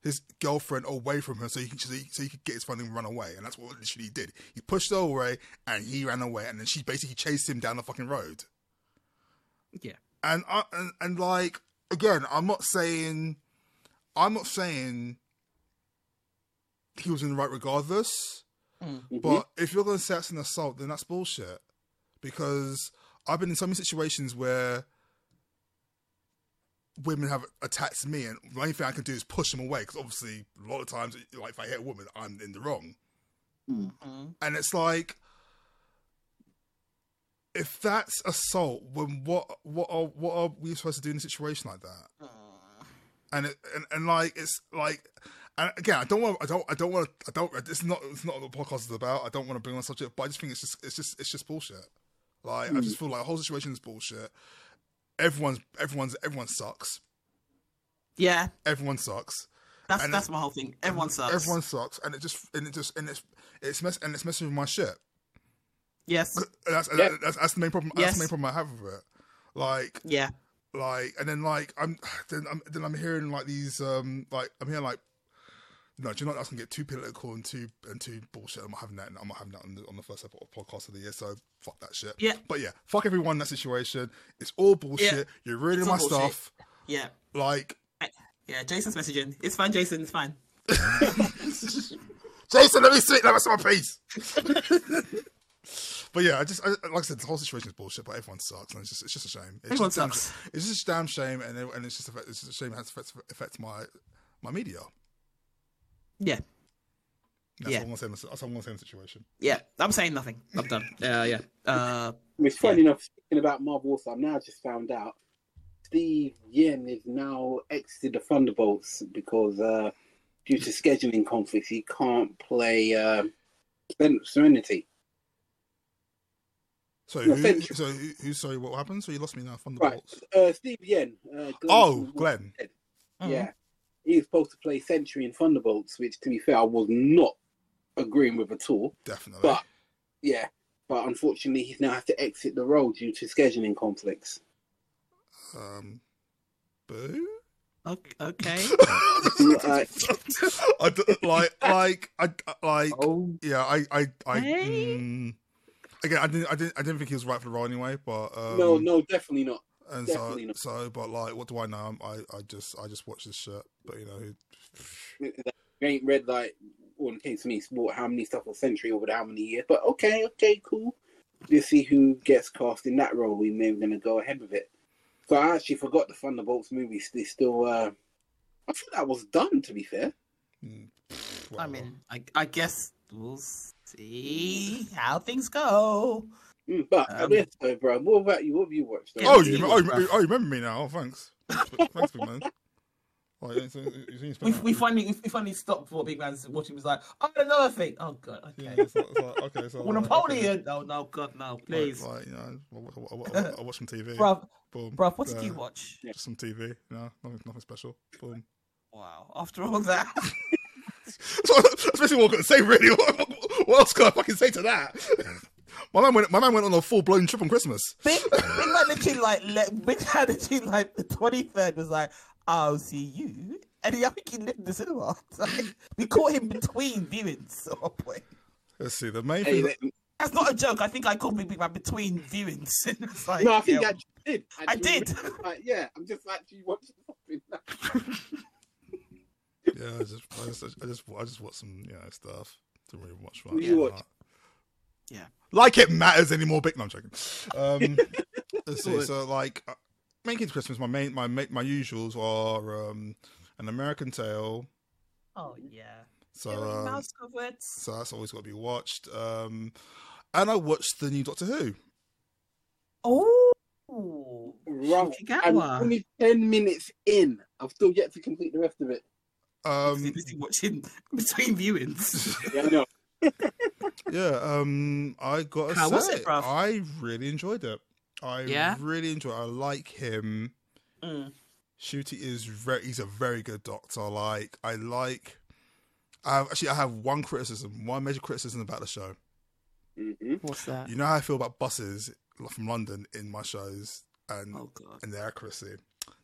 [SPEAKER 2] his girlfriend away from her so he, so he, so he could get his phone and run away, and that's what literally he did. He pushed her away, and he ran away, and then she basically chased him down the fucking road.
[SPEAKER 3] Yeah.
[SPEAKER 2] And I and, and like again, I'm not saying, I'm not saying he was in the right regardless.
[SPEAKER 4] Mhm.
[SPEAKER 2] But if you're going to say that's an assault, then that's bullshit. Because I've been in so many situations where women have attacked me, and the only thing I can do is push them away. Because obviously, a lot of times, like if I hit a woman, I'm in the wrong.
[SPEAKER 3] Mm-hmm.
[SPEAKER 2] And it's like, if that's assault, when what what are what are we supposed to do in a situation like that? and it, and and like it's like and again I don't want I don't I don't want I don't it's not it's not what the podcast is about I don't want to bring on the subject but I just think it's just it's just it's just bullshit like I just feel like the whole situation is bullshit everyone's everyone's everyone sucks
[SPEAKER 3] Yeah,
[SPEAKER 2] everyone sucks
[SPEAKER 3] that's
[SPEAKER 2] And
[SPEAKER 3] that's
[SPEAKER 2] it-
[SPEAKER 3] my whole thing. Everyone sucks.
[SPEAKER 2] everyone sucks and it just and it just and it's it's mess and it's messing with my shit
[SPEAKER 3] Yes.
[SPEAKER 2] And that's,
[SPEAKER 4] Yeah.
[SPEAKER 2] that's that's the main problem that's the main problem I have with it like
[SPEAKER 3] Yeah.
[SPEAKER 2] like and then like I'm then I'm then I'm hearing like these um like I'm hearing like no, do you know what? That's gonna get too political and too and too bullshit. I'm not having that. And I'm not having that on the, on the first episode podcast of the year. So fuck that shit.
[SPEAKER 3] Yeah.
[SPEAKER 2] But yeah, fuck everyone in that situation. It's all bullshit. You're ruining my
[SPEAKER 3] bullshit.
[SPEAKER 2] stuff.
[SPEAKER 3] Yeah.
[SPEAKER 2] Like
[SPEAKER 3] Yeah. Jason's messaging. It's fine, Jason. It's fine.
[SPEAKER 2] Jason, let me see. Let me see my piece. but yeah, I just I, like I said, the whole situation is bullshit. But everyone sucks, and it's just it's just a shame. It's
[SPEAKER 3] Everyone
[SPEAKER 2] just a damn-
[SPEAKER 3] sucks.
[SPEAKER 2] It's just a damn shame, and it- and it's just a, it's just a shame it has affects affects my my media.
[SPEAKER 3] Yeah.
[SPEAKER 2] That's
[SPEAKER 3] Yeah.
[SPEAKER 2] what I'm gonna say. That's what I'm gonna say in the situation.
[SPEAKER 3] Yeah. I'm saying nothing. I'm done. Yeah. Yeah. Uh.
[SPEAKER 4] It's funny enough, speaking about Marvel also, I've now just found out Steve Yeun is now exited the Thunderbolts because uh, due to scheduling conflicts, he can't play uh, Sen- Serenity.
[SPEAKER 2] So
[SPEAKER 4] No,
[SPEAKER 2] who,
[SPEAKER 4] thank
[SPEAKER 2] so who, who's sorry? What happened? So you lost me now. From the
[SPEAKER 4] Right, uh, Steve Yeun. Uh, Glenn
[SPEAKER 2] Oh, Glenn.
[SPEAKER 4] Dead. Yeah, he was supposed to play Sentry in Thunderbolts, which, to be fair, I was not agreeing with at all.
[SPEAKER 2] Definitely.
[SPEAKER 4] But yeah, but unfortunately, he's now had to exit the role due to scheduling conflicts.
[SPEAKER 2] um, boo.
[SPEAKER 3] Okay. okay.
[SPEAKER 4] Like,
[SPEAKER 2] I d- like like I like
[SPEAKER 3] Oh.
[SPEAKER 2] yeah I I I
[SPEAKER 3] Hey.
[SPEAKER 2] mm, again I didn't I didn't I didn't think he was right for the role anyway but um,
[SPEAKER 4] no, no, definitely not.
[SPEAKER 2] And so
[SPEAKER 4] not.
[SPEAKER 2] so but like what do I know I'm, I I just I just watch this shit but you know who-
[SPEAKER 4] You ain't read like when it came to me, sport how many stuff was Sentry over how many years. But okay, okay, cool. Let's see who gets cast in that role. We may be gonna go ahead with it. So I actually forgot the Thunderbolts movie. They still, uh, I thought that was done. To be fair,
[SPEAKER 2] mm,
[SPEAKER 3] I mean, I I guess we'll see how things go.
[SPEAKER 4] Mm, but
[SPEAKER 3] Um,
[SPEAKER 4] so, bro, what about you? What have you watched?
[SPEAKER 2] Oh, you,
[SPEAKER 3] you,
[SPEAKER 2] oh,
[SPEAKER 3] bruv.
[SPEAKER 2] you, oh, you remember me now? Oh, thanks. thanks, big man. Oh, yeah, so, you seen
[SPEAKER 3] We, we finally we finally stopped what Big Man's watching. Was like, oh, another thing. Oh god,
[SPEAKER 2] Yeah,
[SPEAKER 3] okay.
[SPEAKER 2] it's like, it's like, okay, so
[SPEAKER 3] Well,
[SPEAKER 2] like,
[SPEAKER 3] Napoleon. No, no, God, no, please,
[SPEAKER 2] Like, like, you know, I, I, I, I watch some TV.
[SPEAKER 3] bruv,
[SPEAKER 2] Boom.
[SPEAKER 3] bruv. What did
[SPEAKER 2] there.
[SPEAKER 3] you watch?
[SPEAKER 2] Just some TV. No, nothing, nothing special. Boom.
[SPEAKER 3] Wow. After all that,
[SPEAKER 2] So, that's basically what I could say, really. What, what else can I fucking say to that? My man went, my man went on a full blown trip on Christmas.
[SPEAKER 3] Big Big Man literally like let Big Man literally like the twenty third was like, I'll see you, and he I think he lived in the cinema. Like, we caught him between viewings at one point.
[SPEAKER 2] Let's see. The main
[SPEAKER 4] Hey,
[SPEAKER 2] thing. that-
[SPEAKER 3] That's not a joke. I think I called Big Man between viewings. Like,
[SPEAKER 4] no, I think
[SPEAKER 3] yeah,
[SPEAKER 4] I did.
[SPEAKER 3] I
[SPEAKER 4] actually.
[SPEAKER 3] did.
[SPEAKER 4] Like, yeah, I'm just actually watching something.
[SPEAKER 2] yeah, I just, I just, I just, I just watched some, you know, stuff. Didn't really watch much.
[SPEAKER 4] What you watch?
[SPEAKER 3] Yeah.
[SPEAKER 2] Like it matters anymore. Big. No, I'm joking. Um, let's see. So, like, uh, main Christmas. My main, my ma- my usuals are um, an American Tail.
[SPEAKER 3] Oh yeah.
[SPEAKER 2] So,
[SPEAKER 3] Doing
[SPEAKER 2] um,
[SPEAKER 3] mouse coverts.
[SPEAKER 2] so that's always got to be watched. Um, and I watched the new Doctor Who.
[SPEAKER 3] Oh.
[SPEAKER 4] Right, I'm only ten minutes in. I've still yet to complete the rest of it.
[SPEAKER 2] Um,
[SPEAKER 3] busy watching between viewings.
[SPEAKER 4] Yeah, I know.
[SPEAKER 2] yeah, um, I got to
[SPEAKER 3] How
[SPEAKER 2] say,
[SPEAKER 3] was it, bruv?
[SPEAKER 2] I really enjoyed it. I
[SPEAKER 3] Yeah?
[SPEAKER 2] really enjoyed. it. I like him.
[SPEAKER 3] Mm.
[SPEAKER 2] Ncuti is very. He's a very good doctor. Like I like. I have, actually I have one criticism, one major criticism about the show.
[SPEAKER 4] hmm
[SPEAKER 3] What's that?
[SPEAKER 2] You know how I feel about buses from London in my shows and
[SPEAKER 3] Oh god.
[SPEAKER 2] and their accuracy.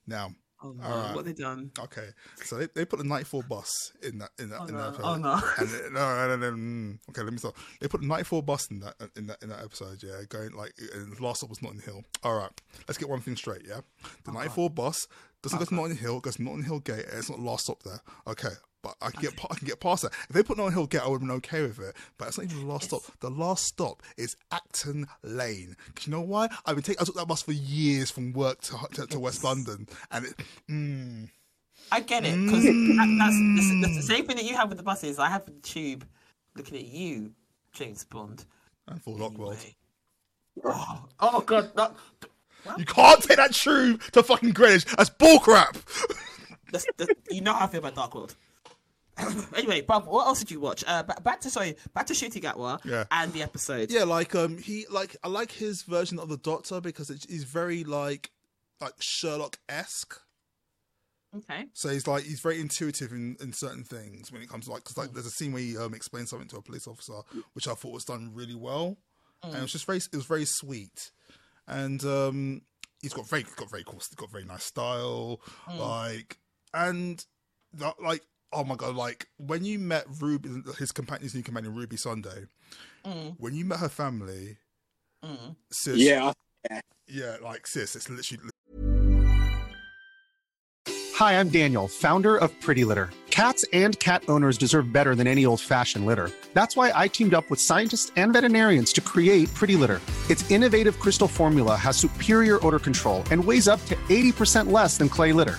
[SPEAKER 2] Now,
[SPEAKER 3] Oh no.
[SPEAKER 2] Alright.
[SPEAKER 3] What they done?
[SPEAKER 2] okay, so they, they put the night four bus in that in that
[SPEAKER 3] Oh
[SPEAKER 2] in
[SPEAKER 3] no.
[SPEAKER 2] that episode.
[SPEAKER 3] Oh no.
[SPEAKER 2] And it- no, no, no, mm, okay, let me stop. They put the night four bus in that in that in that episode. Yeah, going like and the last stop was Notting Hill. All right, let's get one thing straight. Yeah, the four bus doesn't go to Notting Hill. It goes to Notting Hill Gate. And it's not the last stop there. Okay. But I can get I can get past that. If they put Notting Hill Gate, I would have been okay with it. But it's not even the last stop. The last stop is Acton Lane. 'Cause you know why? I've been taking I took that bus for years from work to to, to West London, and it, mm,
[SPEAKER 3] I get it because
[SPEAKER 2] Mm.
[SPEAKER 3] that's, that's, that's the same thing that you have with the buses. I have with the tube. Looking at you, James Bond.
[SPEAKER 2] and for Lockworld.
[SPEAKER 3] Anyway. Oh, oh god, that,
[SPEAKER 2] You can't take that tube to fucking Greenwich. That's bullcrap.
[SPEAKER 3] that's, that, you know how I feel about Dark World. anyway, Bob, what else did you watch? Uh, ba- back to sorry, back to Ncuti Gatwa
[SPEAKER 2] Yeah.
[SPEAKER 3] and the episode.
[SPEAKER 2] Yeah, like um, he like I like his version of the Doctor because it's, he's very like like Sherlock esque.
[SPEAKER 3] Okay.
[SPEAKER 2] So he's like he's very intuitive in, in certain things when it comes to like because like there's a scene where he um explains something to a police officer which I thought was done really well, and it was just very it was very sweet, and um he's got very got very cool got very nice style like and that, like oh my god like when you met Ruby his companion his new companion Ruby Sunday mm. when you met her family mm. sis
[SPEAKER 4] Yeah,
[SPEAKER 2] yeah like sis it's literally
[SPEAKER 6] Hi, I'm Daniel, founder of Pretty Litter. Cats and cat owners deserve better than any old fashioned litter. That's why I teamed up with scientists and veterinarians to create Pretty Litter. Its innovative crystal formula has superior odor control and weighs up to 80% less than clay litter.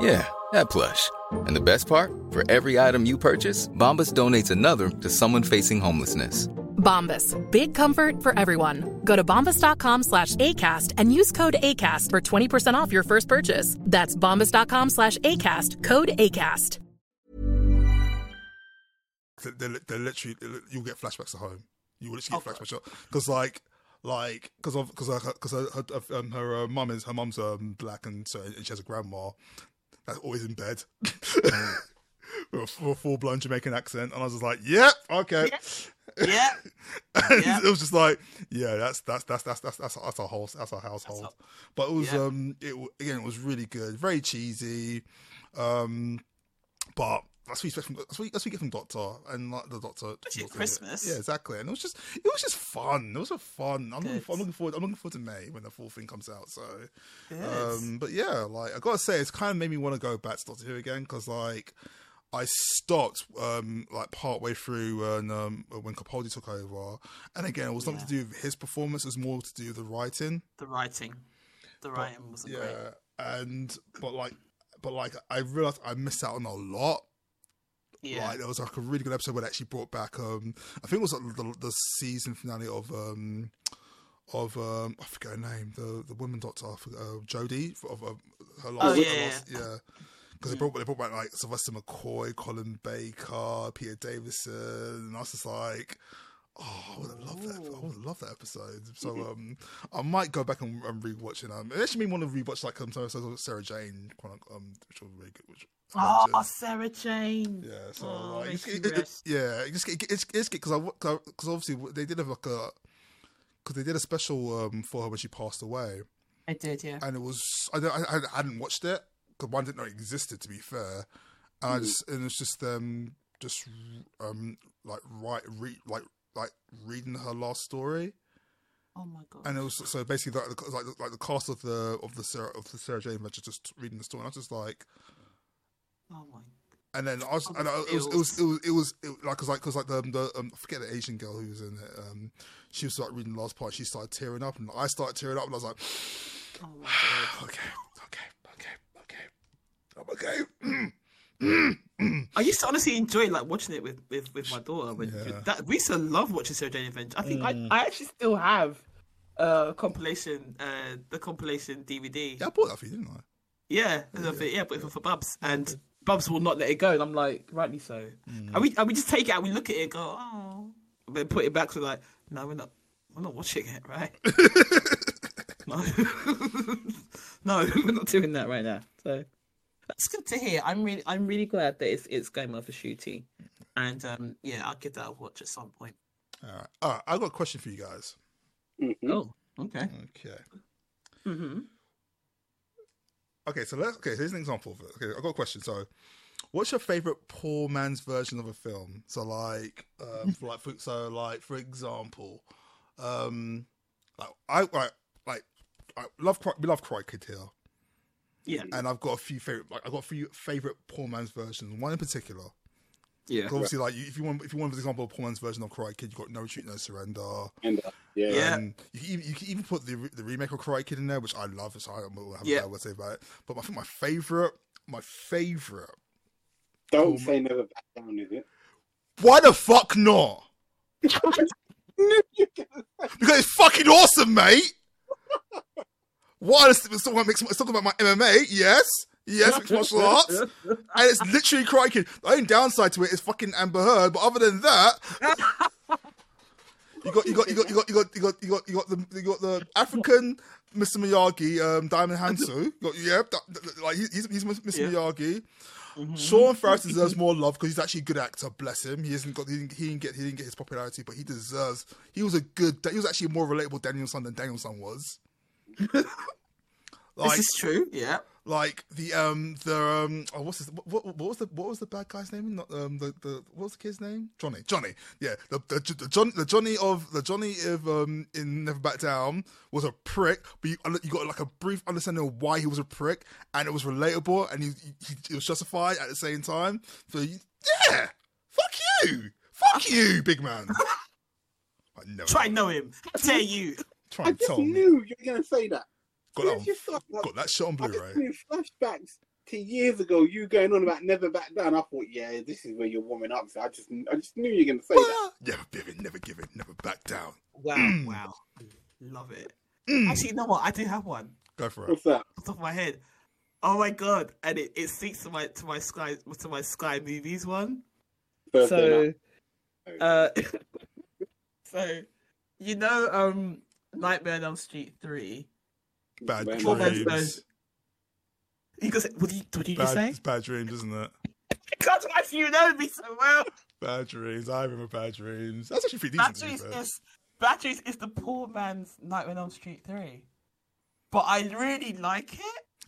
[SPEAKER 7] Yeah, that plush. And the best part? For every item you purchase, Bombas donates another to someone facing homelessness.
[SPEAKER 8] Bombas. Big comfort for everyone. Go to bombas.com slash ACAST and use code ACAST for 20% off your first purchase. That's bombas.com slash ACAST. Code ACAST.
[SPEAKER 2] they're, they're literally you'll get flashbacks to home. You will literally get flashbacks. by shot because like like because of because because her, her, her, um, her uh, mum is her mum's um, black and so and she has a grandma that's always in bed with a full, blown Jamaican accent, and I was just like, "Yep, okay."
[SPEAKER 3] Yeah.
[SPEAKER 2] And
[SPEAKER 3] Yeah.
[SPEAKER 2] it was just like, yeah, that's that's that's that's that's that's, that's our whole that's our household. but it was
[SPEAKER 3] yeah.
[SPEAKER 2] um it again it was really good, very cheesy, um, but that's what you expect from that's what, you- that's what you get from Doctor and like the Doctor. Doctor-
[SPEAKER 3] Christmas.
[SPEAKER 2] yeah, exactly. And it was just it was just fun. It was a fun. I'm looking, I'm looking forward. I'm looking forward to May when the full thing comes out. So, um, but yeah, like I gotta say, it's kind of made me want to go back to Doctor Who again because like. I stopped um, like part way through when um, when Capaldi took over, and again, it was nothing to do with his performance; it was more to do with the writing.
[SPEAKER 3] The writing. The writing wasn't
[SPEAKER 2] Yeah,
[SPEAKER 3] great.
[SPEAKER 2] and but like, but like, I realized I missed out on a lot.
[SPEAKER 3] Yeah.
[SPEAKER 2] Like there was like a really good episode where they actually brought back um I think it was like the, the season finale of um of um I forget her name the the woman doctor uh, Jodie of uh, her last,
[SPEAKER 3] Oh,
[SPEAKER 2] her
[SPEAKER 3] yeah,
[SPEAKER 2] last- yeah. Because they brought they brought back like Sylvester McCoy Colin Baker Peter Davison and I was just like Oh, I would have loved that. I would love that episode. So um, I might go back and, and rewatch it. Um, it actually made me want to rewatch like um, some episodes of Sarah Jane, um, which was really good. Which
[SPEAKER 3] Oh,
[SPEAKER 2] mentioned.
[SPEAKER 3] Sarah Jane.
[SPEAKER 2] Yeah, so
[SPEAKER 3] Oh,
[SPEAKER 2] like, it's, it, it, yeah, it's it's it's because I because obviously they did have like a because they did a special um for her when she passed away,
[SPEAKER 3] I did, yeah.
[SPEAKER 2] and it was I don't, I, I hadn't watched it because one didn't know it existed to be fair, and I just and it's just um just um like write read like like reading her last story.
[SPEAKER 3] Oh my god.
[SPEAKER 2] And it was so basically like the, like the, like the cast of the of the Sarah of the Sarah Jane Adventure just reading the story. And I was just like,
[SPEAKER 3] Oh my.
[SPEAKER 2] And then I was,
[SPEAKER 3] Oh,
[SPEAKER 2] and I, it was, it was, it was, it was, it, like, cause like, cause like the, the, um, I forget the Asian girl who was in it. Um, she was like reading the last part. She started tearing up, and I started tearing up, and I was like,
[SPEAKER 3] Oh my god.
[SPEAKER 2] okay, okay, okay, okay, I'm okay.
[SPEAKER 3] I used to honestly enjoy like watching it with with, with my daughter. When,
[SPEAKER 2] Yeah.
[SPEAKER 3] that, we used to love watching Sarah Jane Adventure. I think
[SPEAKER 2] Mm.
[SPEAKER 3] I, I actually still have uh compilation uh the compilation DVD.
[SPEAKER 2] Yeah, I bought that for you, didn't I?
[SPEAKER 3] Yeah, yeah, yeah but for, for Bubs and Bubs will not let it go, and I'm like, rightly so.
[SPEAKER 2] Mm.
[SPEAKER 3] And we and we just take it out, we look at it, and go, oh, and then put it back. So like, no, we're not, we're not watching it, right? no, no, we're not doing that right now. So that's good to hear. I'm really, I'm really glad that it's it's going well for shooting, and um, yeah, I'll give that a watch at some point.
[SPEAKER 2] All right, all right. I got a question for you guys.
[SPEAKER 3] Oh, okay.
[SPEAKER 2] Okay.
[SPEAKER 3] Mm-hmm.
[SPEAKER 2] Okay, so let's. Okay, here's an example of it. Okay, I got a question. So, what's your favorite poor man's version of a film? So, like, um, for like, for, so like, for example, um, like, I like, like, I love, Cry- we love Cry Kid here,
[SPEAKER 3] Yeah,
[SPEAKER 2] and I've got a few favorite, like, I've got a few favorite poor man's versions. One in particular.
[SPEAKER 3] Yeah.
[SPEAKER 2] obviously, like, if you want, if you want, for example, a poor man's version of Karate Kid, you've got No Retreat, No Surrender.
[SPEAKER 4] And uh, yeah,
[SPEAKER 3] Yeah.
[SPEAKER 2] Um, you, can even, you can even put the the remake of Karate Kid in there, which I love. So I don't know have
[SPEAKER 3] Yeah.
[SPEAKER 2] a bad word to say about it. But I think my favorite, my favorite.
[SPEAKER 4] don't say never back down, is it?
[SPEAKER 2] Why the fuck not? Because it's fucking awesome, mate. What is someone makes it's talking about my MMA? Yes. Yes, mixed martial arts. and it's literally crikey. The only downside to it is fucking Amber Heard, but other than that You got you got you got you got you got you got you got you got the you got the African Mr. Miyagi, um, Djimon Hounsou. Got, yeah, like he's, he's Mr.
[SPEAKER 3] Yeah.
[SPEAKER 2] Miyagi. Mm-hmm. Sean Faris deserves more love because he's actually a good actor. Bless him. He hasn't got he didn't, he didn't, get he didn't get his popularity, but he deserves. He was a good. He was actually more relatable Danielson than Danielson was.
[SPEAKER 3] this is true. Yeah,
[SPEAKER 2] like the um the um oh what's this, what, what, what was the what was the bad guy's name? Not um the, the what was the kid's name? Johnny Johnny. Yeah the the, the John the Johnny of the Johnny of um in Never Back Down was a prick but you, you got like a brief understanding of why he was a prick and it was relatable and he, he, he was justified at the same time. So you, yeah! Fuck you! Fuck you big man! I never
[SPEAKER 3] try know him. How dare you?
[SPEAKER 2] Try
[SPEAKER 4] I
[SPEAKER 2] and
[SPEAKER 4] just
[SPEAKER 2] tell me
[SPEAKER 4] knew you were going to say that.
[SPEAKER 2] got that,
[SPEAKER 4] your
[SPEAKER 2] on,
[SPEAKER 4] stuff? Like,
[SPEAKER 2] got that shit on
[SPEAKER 4] I just
[SPEAKER 2] Blu-ray
[SPEAKER 4] knew flashbacks to years ago. You going on about never back down. I thought, yeah, this is where you're warming up. So I just, I just knew you were going to say that.
[SPEAKER 2] never give it never give it never back down
[SPEAKER 3] Wow, wow, love it. Actually, you know what? I do have one
[SPEAKER 2] go for it
[SPEAKER 4] What's that?
[SPEAKER 3] off the top of my head. Oh my god! And it, it speaks to my to my Sky to my Sky movies one.
[SPEAKER 4] Thursday
[SPEAKER 3] So,
[SPEAKER 4] night.
[SPEAKER 3] uh, So, you know, um, Nightmare on Elm Street three.
[SPEAKER 2] Bad
[SPEAKER 4] Bad
[SPEAKER 3] dreams.
[SPEAKER 2] dreams.
[SPEAKER 3] You can what did you, what did you just
[SPEAKER 2] Bad,
[SPEAKER 3] say?
[SPEAKER 2] it's bad dreams, isn't it?
[SPEAKER 3] God, why do you know me so well?
[SPEAKER 2] Bad dreams. I remember bad dreams. That's actually pretty decent. to be
[SPEAKER 3] Batteries
[SPEAKER 2] fair.
[SPEAKER 3] is Batteries is the poor man's Nightmare on Elm Street three, but I really like it.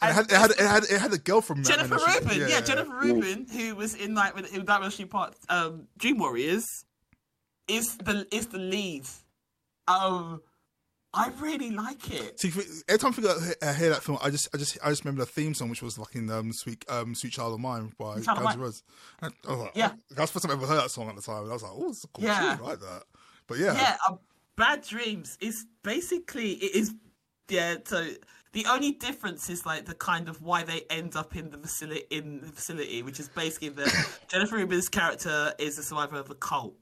[SPEAKER 2] It had, it had it had it had a girl from
[SPEAKER 3] Jennifer
[SPEAKER 2] Nightmare
[SPEAKER 3] Rubin,
[SPEAKER 2] Street.
[SPEAKER 3] yeah. Jennifer Rubin, who was in Nightmare, in that on she Part um, Dream Warriors, is the is the lead. Um, I really like it.
[SPEAKER 2] See, every time I, think I hear that film, I just, I just, I just remember the theme song, which was fucking um, "Sweet, um, Sweet Child of Mine" by Guns N' Roses. And I was like,
[SPEAKER 3] Yeah.
[SPEAKER 2] oh, that's the first time I ever heard that song at the time, and I was like, "Oh, it's a cool
[SPEAKER 3] Yeah.
[SPEAKER 2] like that." But yeah,
[SPEAKER 3] Yeah, uh, Bad Dreams is basically it is yeah. So the only difference is like the kind of why they end up in the facility in the facility, which is basically that Jennifer Rubin's character is a survivor of a cult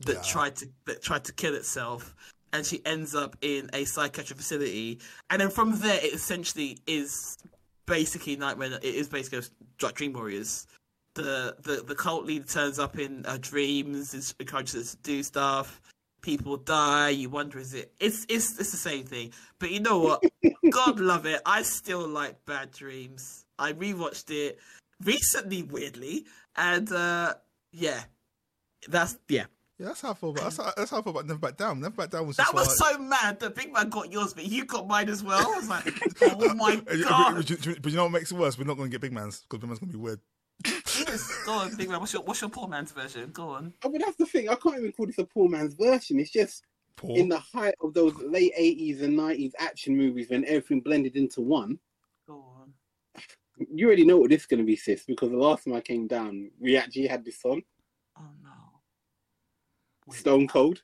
[SPEAKER 3] that
[SPEAKER 2] Yeah.
[SPEAKER 3] tried to that tried to kill itself, and she ends up in a psychiatric facility, and then from there it essentially is basically Nightmare. It is basically like Dream Warriors. The, the the cult leader turns up in her dreams, is- encourages her to do stuff. People die. You wonder, is it? It's it's it's the same thing. But you know what? God love it. I still like Bad Dreams. I rewatched it recently, weirdly, and uh yeah, that's yeah.
[SPEAKER 2] Yeah, that's how I feel about that's how, that's how I feel about Never Back Down. Never Back Down was
[SPEAKER 3] That was
[SPEAKER 2] like,
[SPEAKER 3] so mad that Big Man got yours, but you got mine as well. I was like, oh my
[SPEAKER 2] But-
[SPEAKER 3] god.
[SPEAKER 2] But, but- but you know what makes it worse? We're not going to get Big Man's because Big Man's going to be weird.
[SPEAKER 3] Yes, go on, Big Man. What's your what's your poor man's version? Go on.
[SPEAKER 4] I but that's the thing. I can't even call this a poor man's version. It's just
[SPEAKER 2] Poor.
[SPEAKER 4] in the height of those late eighties and nineties action movies when everything blended into one.
[SPEAKER 3] Go on.
[SPEAKER 4] You already know what this is going to be, sis, because the last time I came down, we actually had this on
[SPEAKER 3] Oh no. Wait.
[SPEAKER 4] Stone Cold.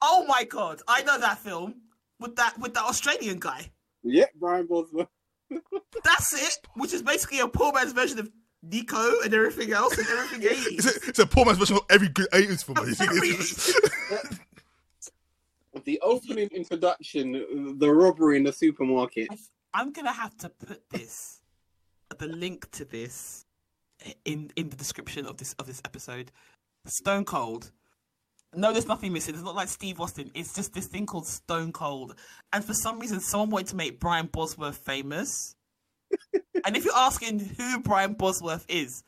[SPEAKER 3] Oh my god! I know that film with that with that Australian guy.
[SPEAKER 4] Yeah, Brian Bosworth.
[SPEAKER 3] That's it. Which is basically a poor man's version of Nico and everything else and everything
[SPEAKER 2] It's a, it's a poor man's version of every good 80s film. You
[SPEAKER 4] The opening introduction, the robbery in the supermarket.
[SPEAKER 3] I'm gonna have to put this, the link to this, in in the description of this of this episode. Stone Cold. No, there's nothing missing. It's not like Steve Austin. It's just this thing called Stone Cold. And for some reason, someone wanted to make Brian Bosworth famous. and if you're asking who Brian Bosworth is,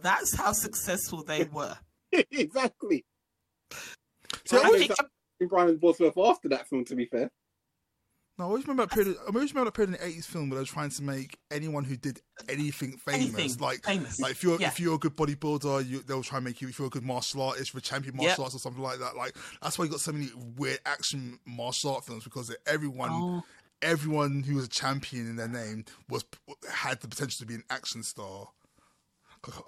[SPEAKER 3] that's how successful they were.
[SPEAKER 4] exactly.
[SPEAKER 2] So I
[SPEAKER 3] think-
[SPEAKER 4] Brian Bosworth after that film, to be fair.
[SPEAKER 2] No, I always remember that period. I always remember that period in the 80s film where they were trying to make anyone who did anything famous.
[SPEAKER 3] Anything
[SPEAKER 2] like,
[SPEAKER 3] famous.
[SPEAKER 2] like if you're
[SPEAKER 3] Yeah.
[SPEAKER 2] if you're a good bodybuilder, you, they'll try and make you. If you're a good martial artist, for champion
[SPEAKER 3] Yep.
[SPEAKER 2] martial arts or something like that. Like that's why you got so many weird action martial art films because everyone.
[SPEAKER 3] Oh.
[SPEAKER 2] Everyone who was a champion in their name was had the potential to be an action star. I can't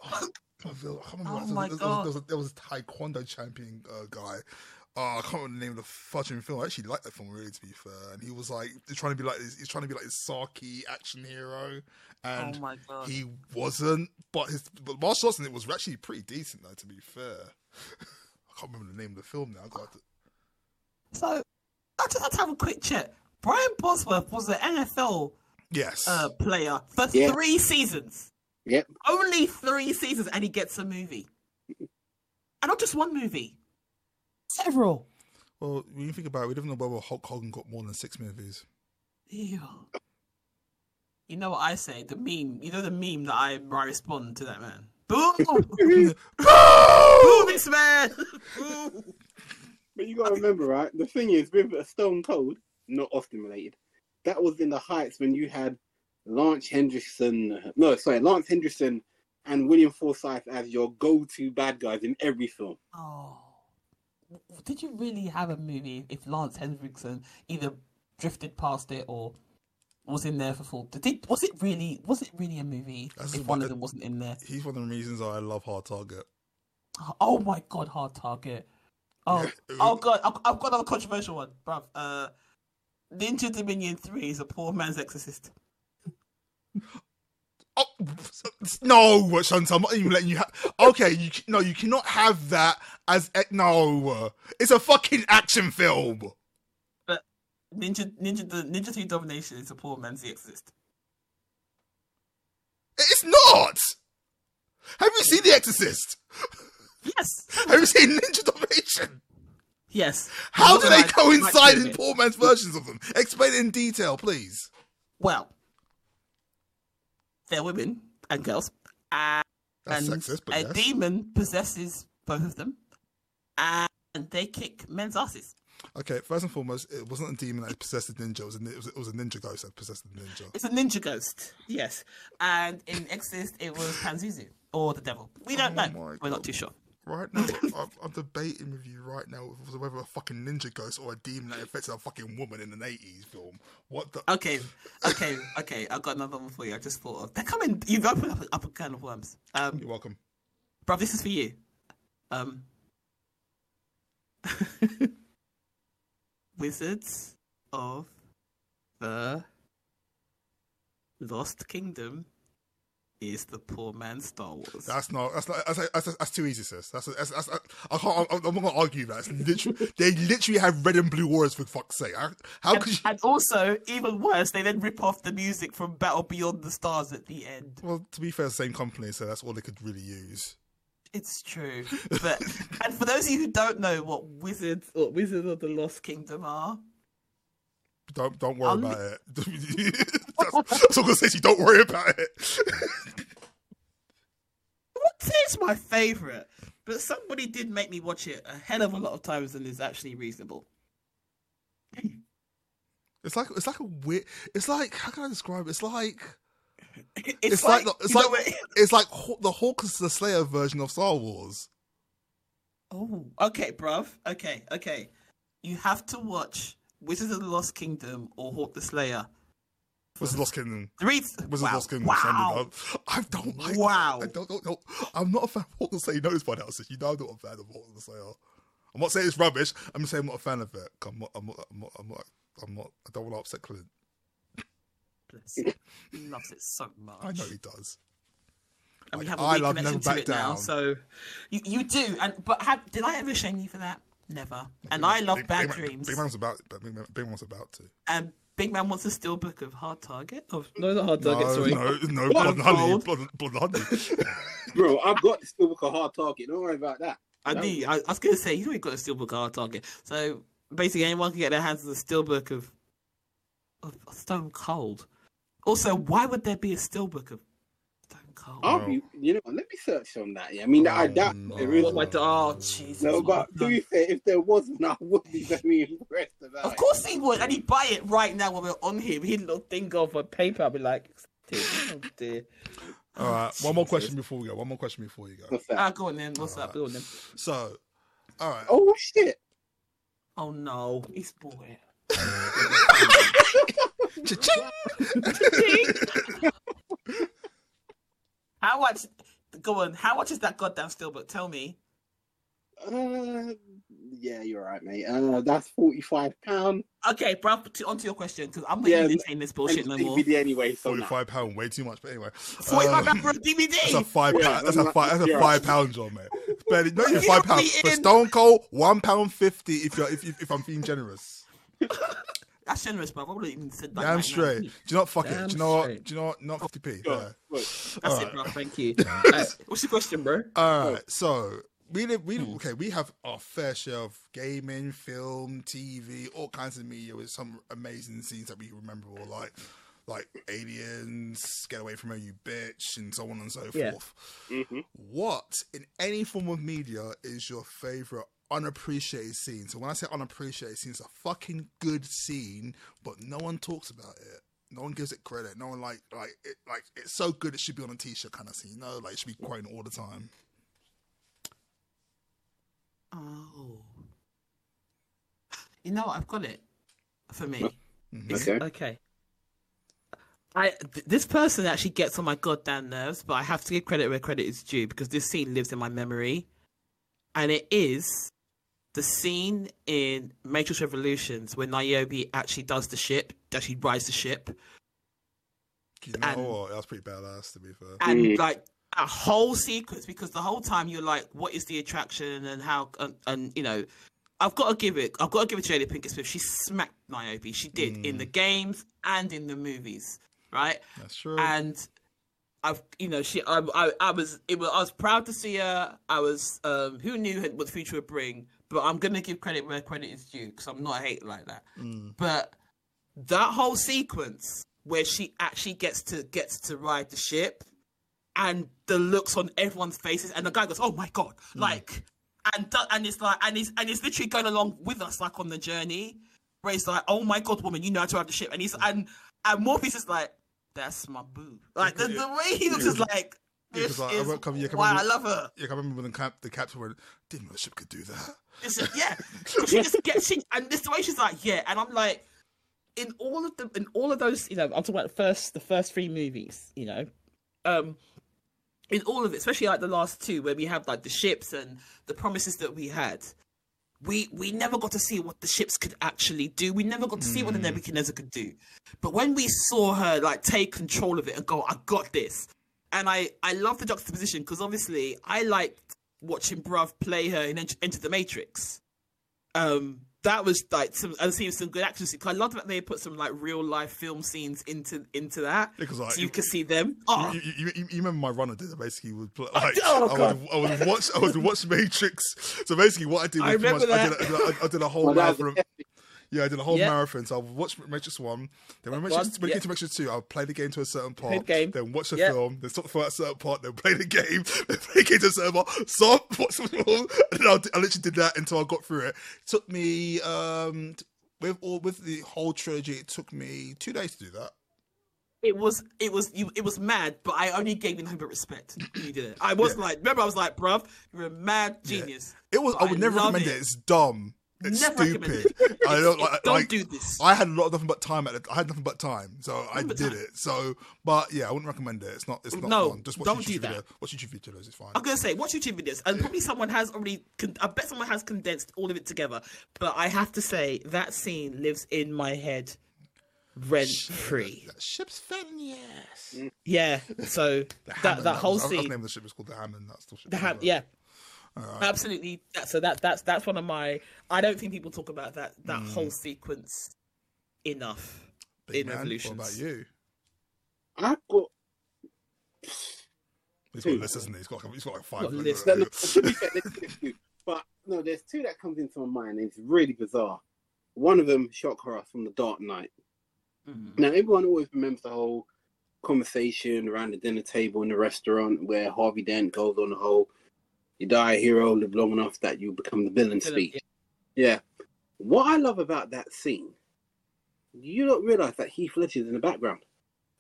[SPEAKER 2] remember
[SPEAKER 3] Oh
[SPEAKER 2] what-
[SPEAKER 3] my
[SPEAKER 2] there, was-
[SPEAKER 3] God.
[SPEAKER 2] there was a, there was a taekwondo champion uh, guy. Oh, I can't remember the name of the fucking film. I actually like that film, really, to be fair. And he was like, he's trying to be like, this, he's trying to be like this sarky action hero, and
[SPEAKER 3] Oh my God.
[SPEAKER 2] he wasn't. But his but martial arts in it was actually pretty decent, though. To be fair, I can't remember the name of the film now. I to,
[SPEAKER 3] So I just had to have a quick check. Brian Bosworth was an NFL
[SPEAKER 2] yes,
[SPEAKER 3] uh, player for
[SPEAKER 4] Yeah.
[SPEAKER 3] three seasons.
[SPEAKER 4] Yep.
[SPEAKER 3] Only three seasons, and he gets a movie. And not just one movie. Several.
[SPEAKER 2] well, when you think about it, we don't know whether Hulk Hogan got more than six movies.
[SPEAKER 3] Ew. You know what I say? The meme. You know the meme that I, I respond to that man. Boo! Boo, this man! Boo!
[SPEAKER 4] But you got to remember, right? The thing is, with a Stone Cold, not Austin related, that was in the heights when you had Lance Henderson. No, sorry, Lance Henriksen and William Forsythe as your go-to bad guys in every film.
[SPEAKER 3] Oh. Did you really have a movie if Lance Henriksen either drifted past it or was in there for full? Did was it really was it really a movie
[SPEAKER 2] That's
[SPEAKER 3] if one of them wasn't in there?
[SPEAKER 2] He's one of the reasons I love Hard Target.
[SPEAKER 3] Oh my god, hard target. Oh,
[SPEAKER 2] Yeah.
[SPEAKER 3] oh god, I've, I've got another controversial one, bruv. Uh, Ninja Dominion Three is a poor man's Exorcist.
[SPEAKER 2] Oh no, Chantal, I'm not even letting you have. Okay, you no, you cannot have that as no. Uh, it's a fucking action film.
[SPEAKER 3] But Ninja Ninja the Ninja Three Domination is a poor man's The Exorcist.
[SPEAKER 2] It's not. Have you seen The Exorcist?
[SPEAKER 3] Yes.
[SPEAKER 2] Have you seen Ninja Domination?
[SPEAKER 3] Yes.
[SPEAKER 2] How do they
[SPEAKER 3] Like-
[SPEAKER 2] coincide in poor man's versions of them? Explain it in detail, please.
[SPEAKER 3] Well, they're women and girls, and,
[SPEAKER 2] sexist,
[SPEAKER 3] a
[SPEAKER 2] yes.
[SPEAKER 3] demon possesses both of them, and they kick men's asses.
[SPEAKER 2] Okay, first and foremost, it wasn't a demon that possessed the ninja. It was a, it was, it was a ninja ghost that possessed the ninja.
[SPEAKER 3] It's a ninja ghost, yes. And in Exorcist, it was Pazuzu or the devil. We don't
[SPEAKER 2] Oh
[SPEAKER 3] know. We're not too sure.
[SPEAKER 2] Right now, I'm, I'm debating with you right now whether a fucking ninja ghost or a demon that affected a fucking woman in an 80s film. What the?
[SPEAKER 3] Okay, okay, okay. I've got another one for you. I just thought of. They're coming. You've opened up, up a can of worms. Um,
[SPEAKER 2] You're welcome.
[SPEAKER 3] Bro, this is for you. Um, Wizards of the Lost Kingdom is the poor man's Star Wars.
[SPEAKER 2] That's not. That's not. That's, that's, that's too easy, sis. That's. that's, that's I can't. I'm, I'm not gonna argue that. It's literally, they literally have red and blue warriors for fuck's sake. How, how
[SPEAKER 3] and,
[SPEAKER 2] could you?
[SPEAKER 3] and also, even worse, they then rip off the music from Battle Beyond the Stars at the end.
[SPEAKER 2] Well, to be fair, same company, so that's all they could really use.
[SPEAKER 3] It's true, but and for those of you who don't know what Wizards or Wizards of the Lost Kingdom are,
[SPEAKER 2] Don't don't worry
[SPEAKER 3] I'll
[SPEAKER 2] about it. that's, that's all I'm gonna say. you. Don't worry about it.
[SPEAKER 3] It's my favorite, but somebody did make me watch it a hell of a lot of times and is actually reasonable.
[SPEAKER 2] It's like it's like a weird. It's like how can I describe? it? It's like
[SPEAKER 3] It's,
[SPEAKER 2] it's, like,
[SPEAKER 3] like,
[SPEAKER 2] the- it's like
[SPEAKER 3] what-
[SPEAKER 2] it's like the Hawkins the Slayer version of Star Wars.
[SPEAKER 3] Oh, okay, bruv. Okay, okay. You have to watch Wizards of the Lost Kingdom or Hawk the Slayer.
[SPEAKER 2] Was the Lost Kingdom?
[SPEAKER 3] Three.
[SPEAKER 2] Was
[SPEAKER 3] wow.
[SPEAKER 2] the Lost Kingdom?
[SPEAKER 3] Wow.
[SPEAKER 2] I don't like.
[SPEAKER 3] Wow.
[SPEAKER 2] I don't, don't, don't. I'm not a fan of Hawk the Slayer. You know this by now, sis. You know I'm not a fan of Hawk the Slayer. I'm not saying it's rubbish. I'm just saying I'm not a fan of it. I'm not. I'm not. I'm not. I'm not. I'm not I don't want to upset Clint.
[SPEAKER 3] Bless him. He loves it so much.
[SPEAKER 2] I know he does.
[SPEAKER 3] and we have a
[SPEAKER 2] I love
[SPEAKER 3] connection
[SPEAKER 2] Never Back
[SPEAKER 3] it now.
[SPEAKER 2] Down.
[SPEAKER 3] So you you do, and but have, did I ever shame you for that? Never. And I love
[SPEAKER 2] Big,
[SPEAKER 3] Bad
[SPEAKER 2] Big Man-
[SPEAKER 3] Dreams.
[SPEAKER 2] Big Man was about. Big Man, Big Man was about to.
[SPEAKER 3] And Big Man wants a steelbook of Hard Target. Of no, not Hard
[SPEAKER 2] No,
[SPEAKER 3] Target. sorry.
[SPEAKER 2] no, no, blood and honey, blood, blood and honey.
[SPEAKER 4] Bro, I've got the steelbook a hard target. Don't worry about that.
[SPEAKER 3] I
[SPEAKER 4] No.
[SPEAKER 3] knew. I, I was gonna say you know you got a steelbook hard target. So basically, anyone can get their hands on the steelbook of, of Stone Cold. Also, why would there be a steelbook of Stone Cold?
[SPEAKER 4] I'll be, you know, let me search on that. Yeah, I mean, I
[SPEAKER 2] Oh,
[SPEAKER 4] doubt
[SPEAKER 2] no.
[SPEAKER 4] there is.
[SPEAKER 3] What my oh Jesus!
[SPEAKER 4] No, but to be fair, if there wasn't, I would be very impressed about it.
[SPEAKER 3] Of
[SPEAKER 4] it.
[SPEAKER 3] course he would, and he'd buy it right now when we're on here. He'd little thing off a paper. I'd be like, dear, oh dear.
[SPEAKER 2] All right, one more question before we go. One more question before you go.
[SPEAKER 4] What's that?
[SPEAKER 3] Ah, go on then. What's up? Go on then.
[SPEAKER 2] So, all right.
[SPEAKER 4] Oh shit!
[SPEAKER 3] Oh no, he's bored. How much? Go on. How much is that goddamn steelbook? Tell me.
[SPEAKER 4] Uh, yeah, you're right, mate. Uh, that's forty-five pound.
[SPEAKER 3] Okay, bro. To, onto your question, because I'm not
[SPEAKER 4] Yeah,
[SPEAKER 3] entertaining this bullshit no more.
[SPEAKER 4] DVD anyway. So.
[SPEAKER 2] Forty-five pound, way too much. But anyway,
[SPEAKER 3] Forty-five
[SPEAKER 2] um,
[SPEAKER 3] pound for a DVD.
[SPEAKER 2] That's a five.
[SPEAKER 4] Yeah,
[SPEAKER 2] pound, that's a
[SPEAKER 4] I'm
[SPEAKER 2] five. That's a five pound job, man. It's barely not even five pounds.
[SPEAKER 3] it
[SPEAKER 2] For
[SPEAKER 3] in.
[SPEAKER 2] Stone Cold, one pound fifty. If you're if if, if I'm being generous,
[SPEAKER 3] That's generous, bro. I wouldn't even said that.
[SPEAKER 2] damn
[SPEAKER 3] right now.
[SPEAKER 2] straight. Do you know what? Fuck it. Do you know what? Do you know what? Not fifty p.
[SPEAKER 4] Go,
[SPEAKER 2] Yeah.
[SPEAKER 3] That's
[SPEAKER 2] Alright.
[SPEAKER 3] it, bro. Thank you. Alright, what's your question, bro?
[SPEAKER 2] All right. So we live. We
[SPEAKER 3] Hmm.
[SPEAKER 2] okay. We have our fair share of gaming, film, TV, all kinds of media with some amazing scenes that we remember, or like like aliens, get away from her, you bitch, and so on and so
[SPEAKER 3] Yeah.
[SPEAKER 2] forth.
[SPEAKER 4] Mhm.
[SPEAKER 2] What in any form of media is your favorite unappreciated scene? So when I say unappreciated scene, it's a fucking good scene, but no one talks about it. No one gives it credit. No one like like it like it's so good it should be on a t-shirt kind of scene. You know, like it should be quoting all the time.
[SPEAKER 3] Oh. You know what? I've got it for me. Mm-hmm. It's-
[SPEAKER 4] Okay.
[SPEAKER 3] Okay. I th- this person actually gets on my goddamn nerves, but I have to give credit where credit is due because this scene lives in my memory, and it is the scene in Matrix Revolutions where Niobe actually does the ship, actually rides the ship,
[SPEAKER 2] You know
[SPEAKER 3] And-
[SPEAKER 2] what? That was pretty badass, to be fair.
[SPEAKER 3] and
[SPEAKER 4] Mm.
[SPEAKER 3] like a whole sequence because the whole time you're like, what is the attraction and how and, and you know, I've got to give it. I've got to give it to Jada Pinkett Smith. She smacked Niobe. She did in the games and in the movies, right?
[SPEAKER 2] That's true.
[SPEAKER 3] And I've you know she I, I I was it was I was proud to see her. I was um who knew what the future would bring, but I'm gonna give credit where credit is due because I'm not a hater like that. But that whole sequence where she actually gets to gets to ride the ship and the looks on everyone's faces and the guy goes, "Oh my god!" Like and and it's like and it's and it's literally going along with us like on the journey where it's like, "Oh my god, woman, you know how to ride the ship," and he's and and Morpheus is like, "That's my boo." Like the, the way he looks is like. This
[SPEAKER 2] I- I
[SPEAKER 3] is
[SPEAKER 2] won't come- yeah, I can
[SPEAKER 3] why I
[SPEAKER 2] remember-
[SPEAKER 3] love her.
[SPEAKER 2] Yeah, I remember when the, cap, the captain went, didn't know the ship could do that.
[SPEAKER 3] It's yeah, she just gets she, and this the way she's like, yeah, and I'm like, in all of the in all of those, you know, I'm talking about the first the first three movies, you know, um, in all of it, especially like the last two where we have like the ships and the promises that we had. We we never got to see what the ships could actually do. We never got to see what the Nebuchadnezzar could do. But when we saw her like take control of it and go, I got this, and I I love the juxtaposition because obviously I liked watching Bruv play her in Enter the Matrix. Um, that was like some and seeing some good action scenes. 'Cause I love that they put some like real life film scenes into into that,
[SPEAKER 2] Because, like,
[SPEAKER 3] so you could see them. Oh,
[SPEAKER 2] You, you, you, you remember my runner did? I basically was like,
[SPEAKER 3] oh,
[SPEAKER 2] I,
[SPEAKER 3] God.
[SPEAKER 2] would, I would watch I would watch Matrix. So basically, what I did was
[SPEAKER 3] I
[SPEAKER 2] pretty much,
[SPEAKER 3] remember
[SPEAKER 2] I, did,
[SPEAKER 3] that.
[SPEAKER 2] I, I did a whole
[SPEAKER 4] Well, that was
[SPEAKER 2] marathon. Yeah, I did a whole
[SPEAKER 3] Yeah.
[SPEAKER 2] marathon. So I would watch Matrix one. Then when, Matrix, when it
[SPEAKER 3] yeah.
[SPEAKER 2] came to Matrix two, I would play the game to a certain part.
[SPEAKER 3] game.
[SPEAKER 2] Then watch the
[SPEAKER 3] Yeah.
[SPEAKER 2] film. Then stop for a certain part. Then play the game. Then play the game to a certain part. Stop. Watch the film. And then I, I literally did that until I got through it. It took me um with all with the whole trilogy. It took me two days to do that.
[SPEAKER 3] it was it was you it was mad, but I only gave you nothing but respect. You did it. I wasn't like, remember, I was like, bruv, you're a mad genius.
[SPEAKER 2] It was. I would never
[SPEAKER 3] love
[SPEAKER 2] recommend it. It's dumb. It's
[SPEAKER 3] Never
[SPEAKER 2] stupid. I don't like.
[SPEAKER 3] Don't
[SPEAKER 2] like,
[SPEAKER 3] do this.
[SPEAKER 2] I had a lot of nothing but time at it. I had nothing but time, so I
[SPEAKER 3] Nothing
[SPEAKER 2] did
[SPEAKER 3] time.
[SPEAKER 2] it. So, but yeah, I wouldn't recommend it. It's not. It's not
[SPEAKER 3] No,
[SPEAKER 2] fun. Just watch
[SPEAKER 3] don't
[SPEAKER 2] YouTube
[SPEAKER 3] do that.
[SPEAKER 2] video. Watch YouTube videos. It's fine.
[SPEAKER 3] I'm gonna say watch YouTube videos, and probably someone has already. Con- I bet someone has condensed all of it together. But I have to say that scene lives in my head, rent free.
[SPEAKER 2] That ship's fat in the ass.
[SPEAKER 3] Yeah. So that
[SPEAKER 2] Hammond,
[SPEAKER 3] that whole
[SPEAKER 2] scene. I was
[SPEAKER 3] scene.
[SPEAKER 2] name of the ship is called the Hammond. That's the ship.
[SPEAKER 3] The ham, yeah. Absolutely. That, so that that's that's one of my. I don't think people talk about that that whole sequence enough
[SPEAKER 2] Big
[SPEAKER 3] in
[SPEAKER 2] man,
[SPEAKER 3] Revolutions.
[SPEAKER 2] What about you?
[SPEAKER 4] I've got
[SPEAKER 2] He's got a list, isn't he? He's got. He's got like five.
[SPEAKER 3] Got list.
[SPEAKER 4] No, no, to fair, there's two, two. But no, there's two that comes into my mind. It's really bizarre. One of them, shock horror from the Dark Knight.
[SPEAKER 3] Mhm.
[SPEAKER 4] Now, everyone always remembers the whole conversation around the dinner table in the restaurant where Harvey Dent goes on the whole "you die a hero, live long enough that you become the villain"
[SPEAKER 3] Villain,
[SPEAKER 4] speech. Yeah. What I love about that scene, you don't realize that Heath Ledger's in the background,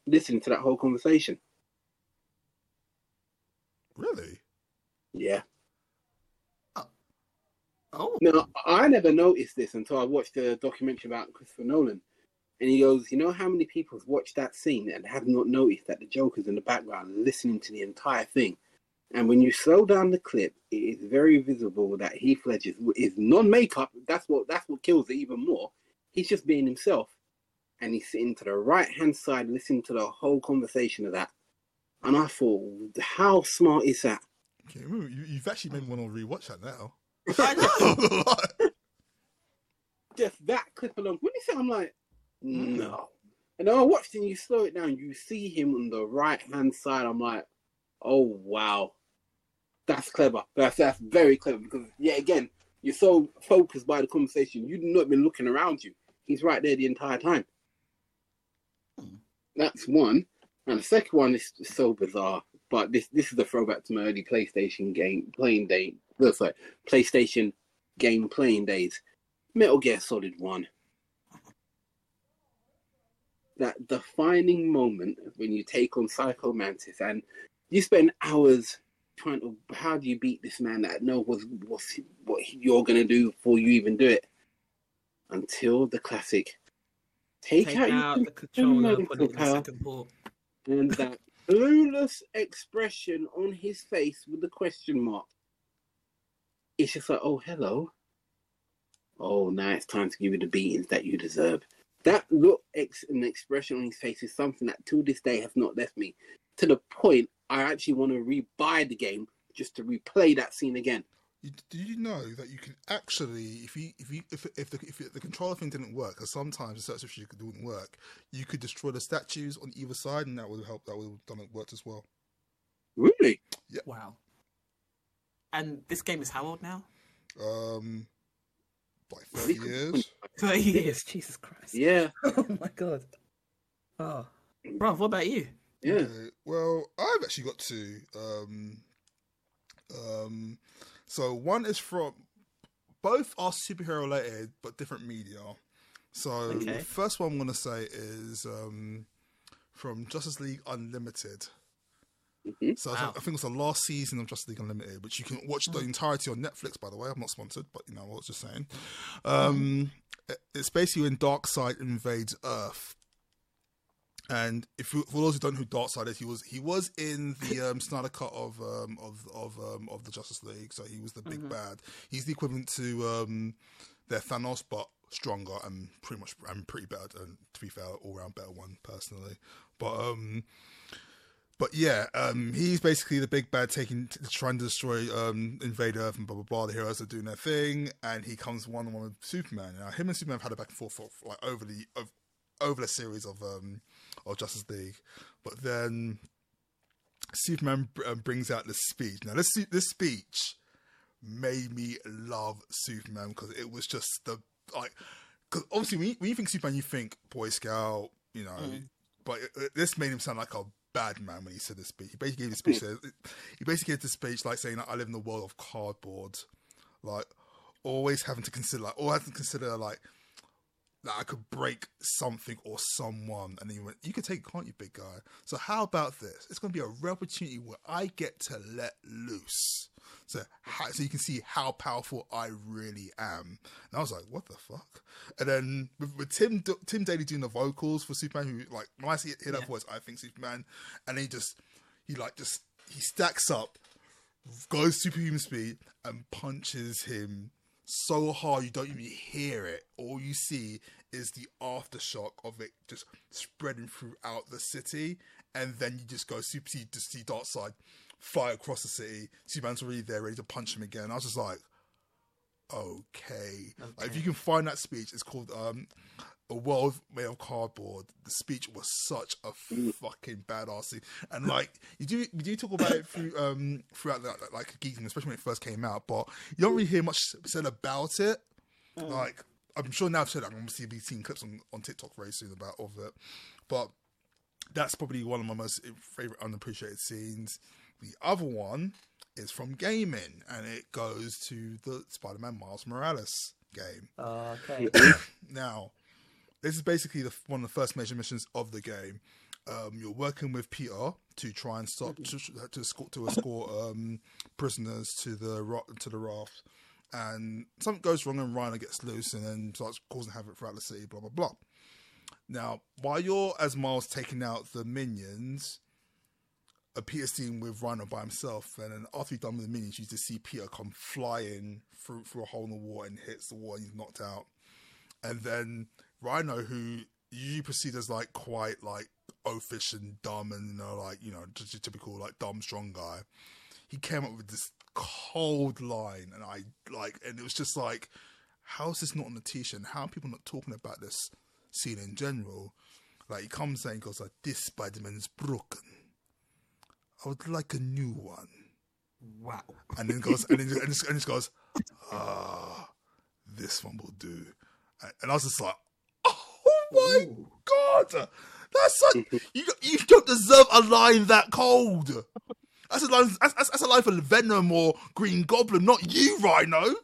[SPEAKER 4] listening to that whole conversation.
[SPEAKER 2] Really?
[SPEAKER 4] Yeah.
[SPEAKER 3] Oh.
[SPEAKER 4] oh, Now, I never noticed this until I watched the documentary about Christopher Nolan. And he goes, You know how many people have watched that scene and have not noticed that the Joker's in the background listening to the entire thing? And when you slow down the clip, it is very visible that Heath Ledger is non makeup. That's what that's what kills it even more. He's just being himself. And he's sitting to the right hand side listening to the whole conversation of that. And I thought, how smart is that?
[SPEAKER 2] Okay, you, you've actually made me want to rewatch that now.
[SPEAKER 3] I know.
[SPEAKER 4] just that clip alone. When you say, I'm like, hmm. no. And then I watched and you slow it down, you see him on the right hand side. I'm like, oh wow, that's clever. That's that's very clever because yeah, again, you're so focused by the conversation, you've not been looking around you. He's right there the entire time. Mm. That's one. And the second one is so bizarre, but this this is a throwback to my early PlayStation game playing day. No, sorry, PlayStation game playing days. Metal Gear Solid One. That defining moment when you take on Psycho Mantis and you spend hours trying to how do you beat this man that knows what's, what's what you're gonna do before you even do it. Until the classic take,
[SPEAKER 3] take
[SPEAKER 4] out,
[SPEAKER 3] out
[SPEAKER 4] your
[SPEAKER 3] the controller, put it in the second port.
[SPEAKER 4] and that clueless expression on his face with the question mark. It's just like, oh, hello. Oh, now it's time to give you the beatings that you deserve. That look ex- and expression on his face is something that to this day has not left me. To the point, I actually want to rebuy the game just to replay that scene again.
[SPEAKER 2] You, did you know that you can actually, if you if you if if the if the controller thing didn't work, because sometimes the search issue wouldn't work, you could destroy the statues on either side, and that would help. That would have done it worked as well.
[SPEAKER 4] Really?
[SPEAKER 2] Yeah.
[SPEAKER 3] Wow. And this game is how old now?
[SPEAKER 2] Um, like thirty years.
[SPEAKER 3] Thirty years. Jesus Christ.
[SPEAKER 4] Yeah.
[SPEAKER 3] Oh my god. Oh, bro, what about you?
[SPEAKER 4] Yeah.
[SPEAKER 2] Okay, Well, I've actually got two. Um, um, so one is from both are superhero related but different media. So
[SPEAKER 3] Okay.
[SPEAKER 2] the first one I'm going to say is um, from Justice League Unlimited. So I, think, I think it's the last season of Justice League Unlimited, which you can watch the entirety on Netflix. By the way, I'm not sponsored, but you know what I was just saying. Um, it- It's basically when Darkseid invades Earth, and if for those who don't know who Darkseid is, he was he was in the um, Snyder cut of um, of of um, of the Justice League, so he was the big bad. He's the equivalent to um, their Thanos, but stronger and pretty much and pretty better. And to be fair, all round better one personally. But um, but yeah, um, he's basically the big bad taking t- trying to destroy um, invade Earth and blah blah blah. The heroes are doing their thing, and he comes one on one with Superman. Now him and Superman have had a back and forth for, like over the of, over the series of um of Justice League, but then Superman um, brings out this speech. Now this this speech made me love Superman because it was just the like. Because obviously, when you, when you think Superman, you think Boy Scout, you know. But it, it- this made him sound like a bad man when he said this speech. He basically gave a speech. that- He basically gave this speech like saying, like, "I live in the world of cardboard," like always having to consider, like, always having to consider, like, that I could break something or someone. And he went, You can take, can't you, big guy? So, how about this? It's going to be a rare opportunity where I get to let loose. So, how, so you can see how powerful I really am. And I was like, What the fuck? And then with, with Tim Tim Daly doing the vocals for Superman, who, like, when I see hear that voice, I think Superman. And then he just, he, like, just, he stacks up, goes superhuman speed, and punches him so hard you don't even hear it. All you see is the aftershock of it just spreading throughout the city, and then you just go super see to see Darkseid fly across the city. Superman's already there, ready to punch him again. I was just like, okay. Like, if you can find that speech, it's called um, "A World Made of Cardboard." The speech was such a fucking badass scene, and like you do, you do talk about it through um throughout the, like geeking, especially when it first came out, but you don't really hear much said about it. Like I'm sure now I've said that, I'm obviously be seeing clips on, on TikTok very soon about of it, but that's probably one of my most favorite unappreciated scenes. The other one is from gaming, and it goes to the Spider-Man Miles Morales game.
[SPEAKER 3] okay.
[SPEAKER 2] Now, this is basically the, one of the first major missions of the game. Um, you're working with Peter to try and stop to, to escort to escort um, prisoners to the to the raft, and something goes wrong and Rhino gets loose and then starts causing havoc throughout the city. Blah blah blah. Now, while you're as Miles taking out the minions, a Peter scene with Rhino by himself, and then after you're done with the minions, you just see Peter come flying through through a hole in the wall and hits the wall, and he's knocked out. And then Rhino, who you perceive as like quite like oafish and dumb, and you know, like you know, just a typical like dumb strong guy, he came up with this cold line, and I like, and it was just like, how is this not on the t-shirt? And how are people not talking about this scene in general? Like he comes in and goes like, "This Spider-Man is broken. I would like a new one."
[SPEAKER 3] Wow.
[SPEAKER 2] And then goes and then and just, and just goes, "Ah, this one will do." And- I was just like, "Oh my god, that's such you. You don't deserve a line that cold." That's a line. That's, that's, that's a line for Venom or Green Goblin, not you, Rhino.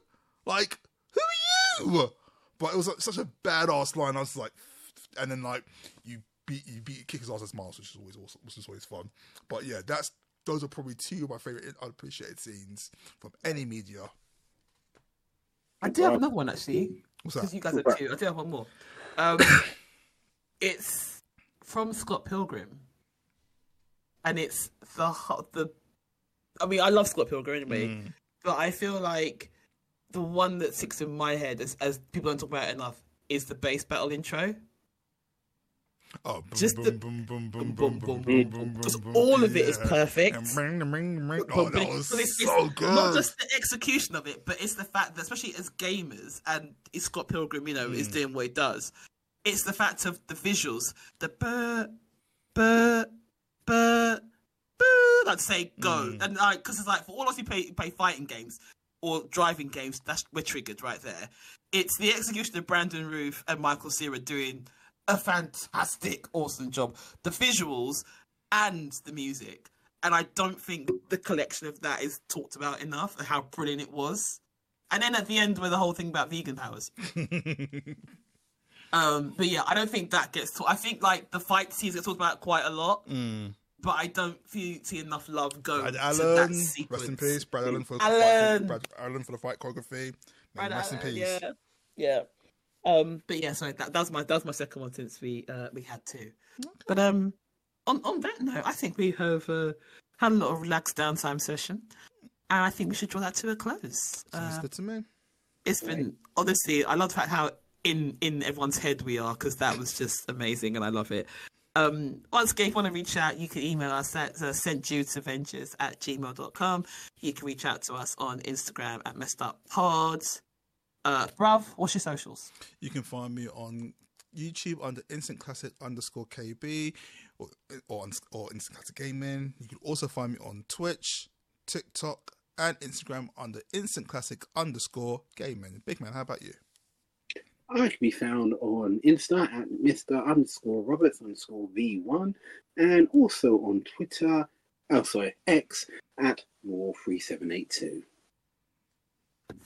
[SPEAKER 2] Like, who are you? But it was like, such a badass line. I was like, and then like you beat you beat kick his ass as Miles, which is always awesome, which is always fun. But yeah, that's those are probably two of my favorite unappreciated scenes from any media.
[SPEAKER 3] I do have another one actually.
[SPEAKER 2] What's that?
[SPEAKER 3] Because you guys are two. I do have one more. Um, it's from Scott Pilgrim, and it's the the. I mean, I love Scott Pilgrim anyway,
[SPEAKER 2] mm.
[SPEAKER 3] but I feel like the one that sticks in my head as, as people don't talk about it enough is the bass battle intro.
[SPEAKER 2] Oh, boom,
[SPEAKER 3] just
[SPEAKER 2] boom,
[SPEAKER 3] the,
[SPEAKER 2] boom, boom, boom,
[SPEAKER 3] boom,
[SPEAKER 2] boom,
[SPEAKER 3] boom,
[SPEAKER 2] boom,
[SPEAKER 3] boom
[SPEAKER 2] Just
[SPEAKER 3] all of it is perfect.
[SPEAKER 2] Oh, that was so good.
[SPEAKER 3] Not just the execution of it, but it's the fact that, especially as gamers, and Scott Pilgrim, you know, is
[SPEAKER 2] mm.
[SPEAKER 3] doing what he does. It's the fact of the visuals, the burr, burr, burr, burr, like say go,
[SPEAKER 2] Mm.
[SPEAKER 3] and like because it's like for all of us who play play fighting games or driving games, that's we're triggered right there. It's the execution of Brandon Routh and Michael Cera doing a fantastic, awesome job. The visuals and the music. And I don't think the collection of that is talked about enough and how brilliant it was. And then at the end, with the whole thing about vegan powers. um, but yeah, I don't think that gets taught. I think like the fight scenes get talked about quite a lot,
[SPEAKER 2] Mm.
[SPEAKER 3] but I don't feel, see enough love go
[SPEAKER 2] Brad
[SPEAKER 3] to that
[SPEAKER 2] Allan,
[SPEAKER 3] sequence.
[SPEAKER 2] rest in peace. Brad Allan for the
[SPEAKER 3] Allan.
[SPEAKER 2] fight. Brad Allan for the fight choreography.
[SPEAKER 3] Brad
[SPEAKER 2] rest in peace.
[SPEAKER 3] Yeah, yeah. Um, but yeah, sorry, that, that was my that was my second one since we uh we had two. But um, on on that note, I think we have uh, had a lot of relaxed downtime session, and I think we should draw that to a close.
[SPEAKER 2] Sounds
[SPEAKER 3] Uh,
[SPEAKER 2] good to me.
[SPEAKER 3] it's been honestly, I love the fact how in in everyone's head we are because that was just amazing, and I love it. Um, once again, if you want to reach out, you can email us at uh, stjudesavengers at gmail.com. You can reach out to us on Instagram at messed up pods. Uh, bruv, what's your socials?
[SPEAKER 2] You can find me on YouTube under Instant Classic underscore KB or or, or Instant Classic Gaming. You can also find me on Twitch, TikTok, and Instagram under Instant Classic underscore Gaming. Big man, how about you?
[SPEAKER 4] I can be found on Insta at Mr. underscore Roberts underscore V1 and also on Twitter, oh sorry, X at War3782.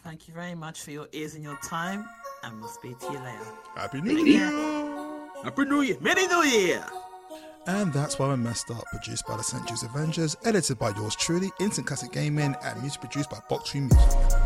[SPEAKER 3] Thank you very much for your ears and your time, and we'll speak to you later.
[SPEAKER 2] Happy New
[SPEAKER 3] Take
[SPEAKER 2] Year!
[SPEAKER 3] Happy New Year! Merry New Year!
[SPEAKER 2] And that's why we messed up. Produced by the St. Jude's Avengers, edited by yours truly, Instant Classic Gaming, and music produced by Box Tree Music.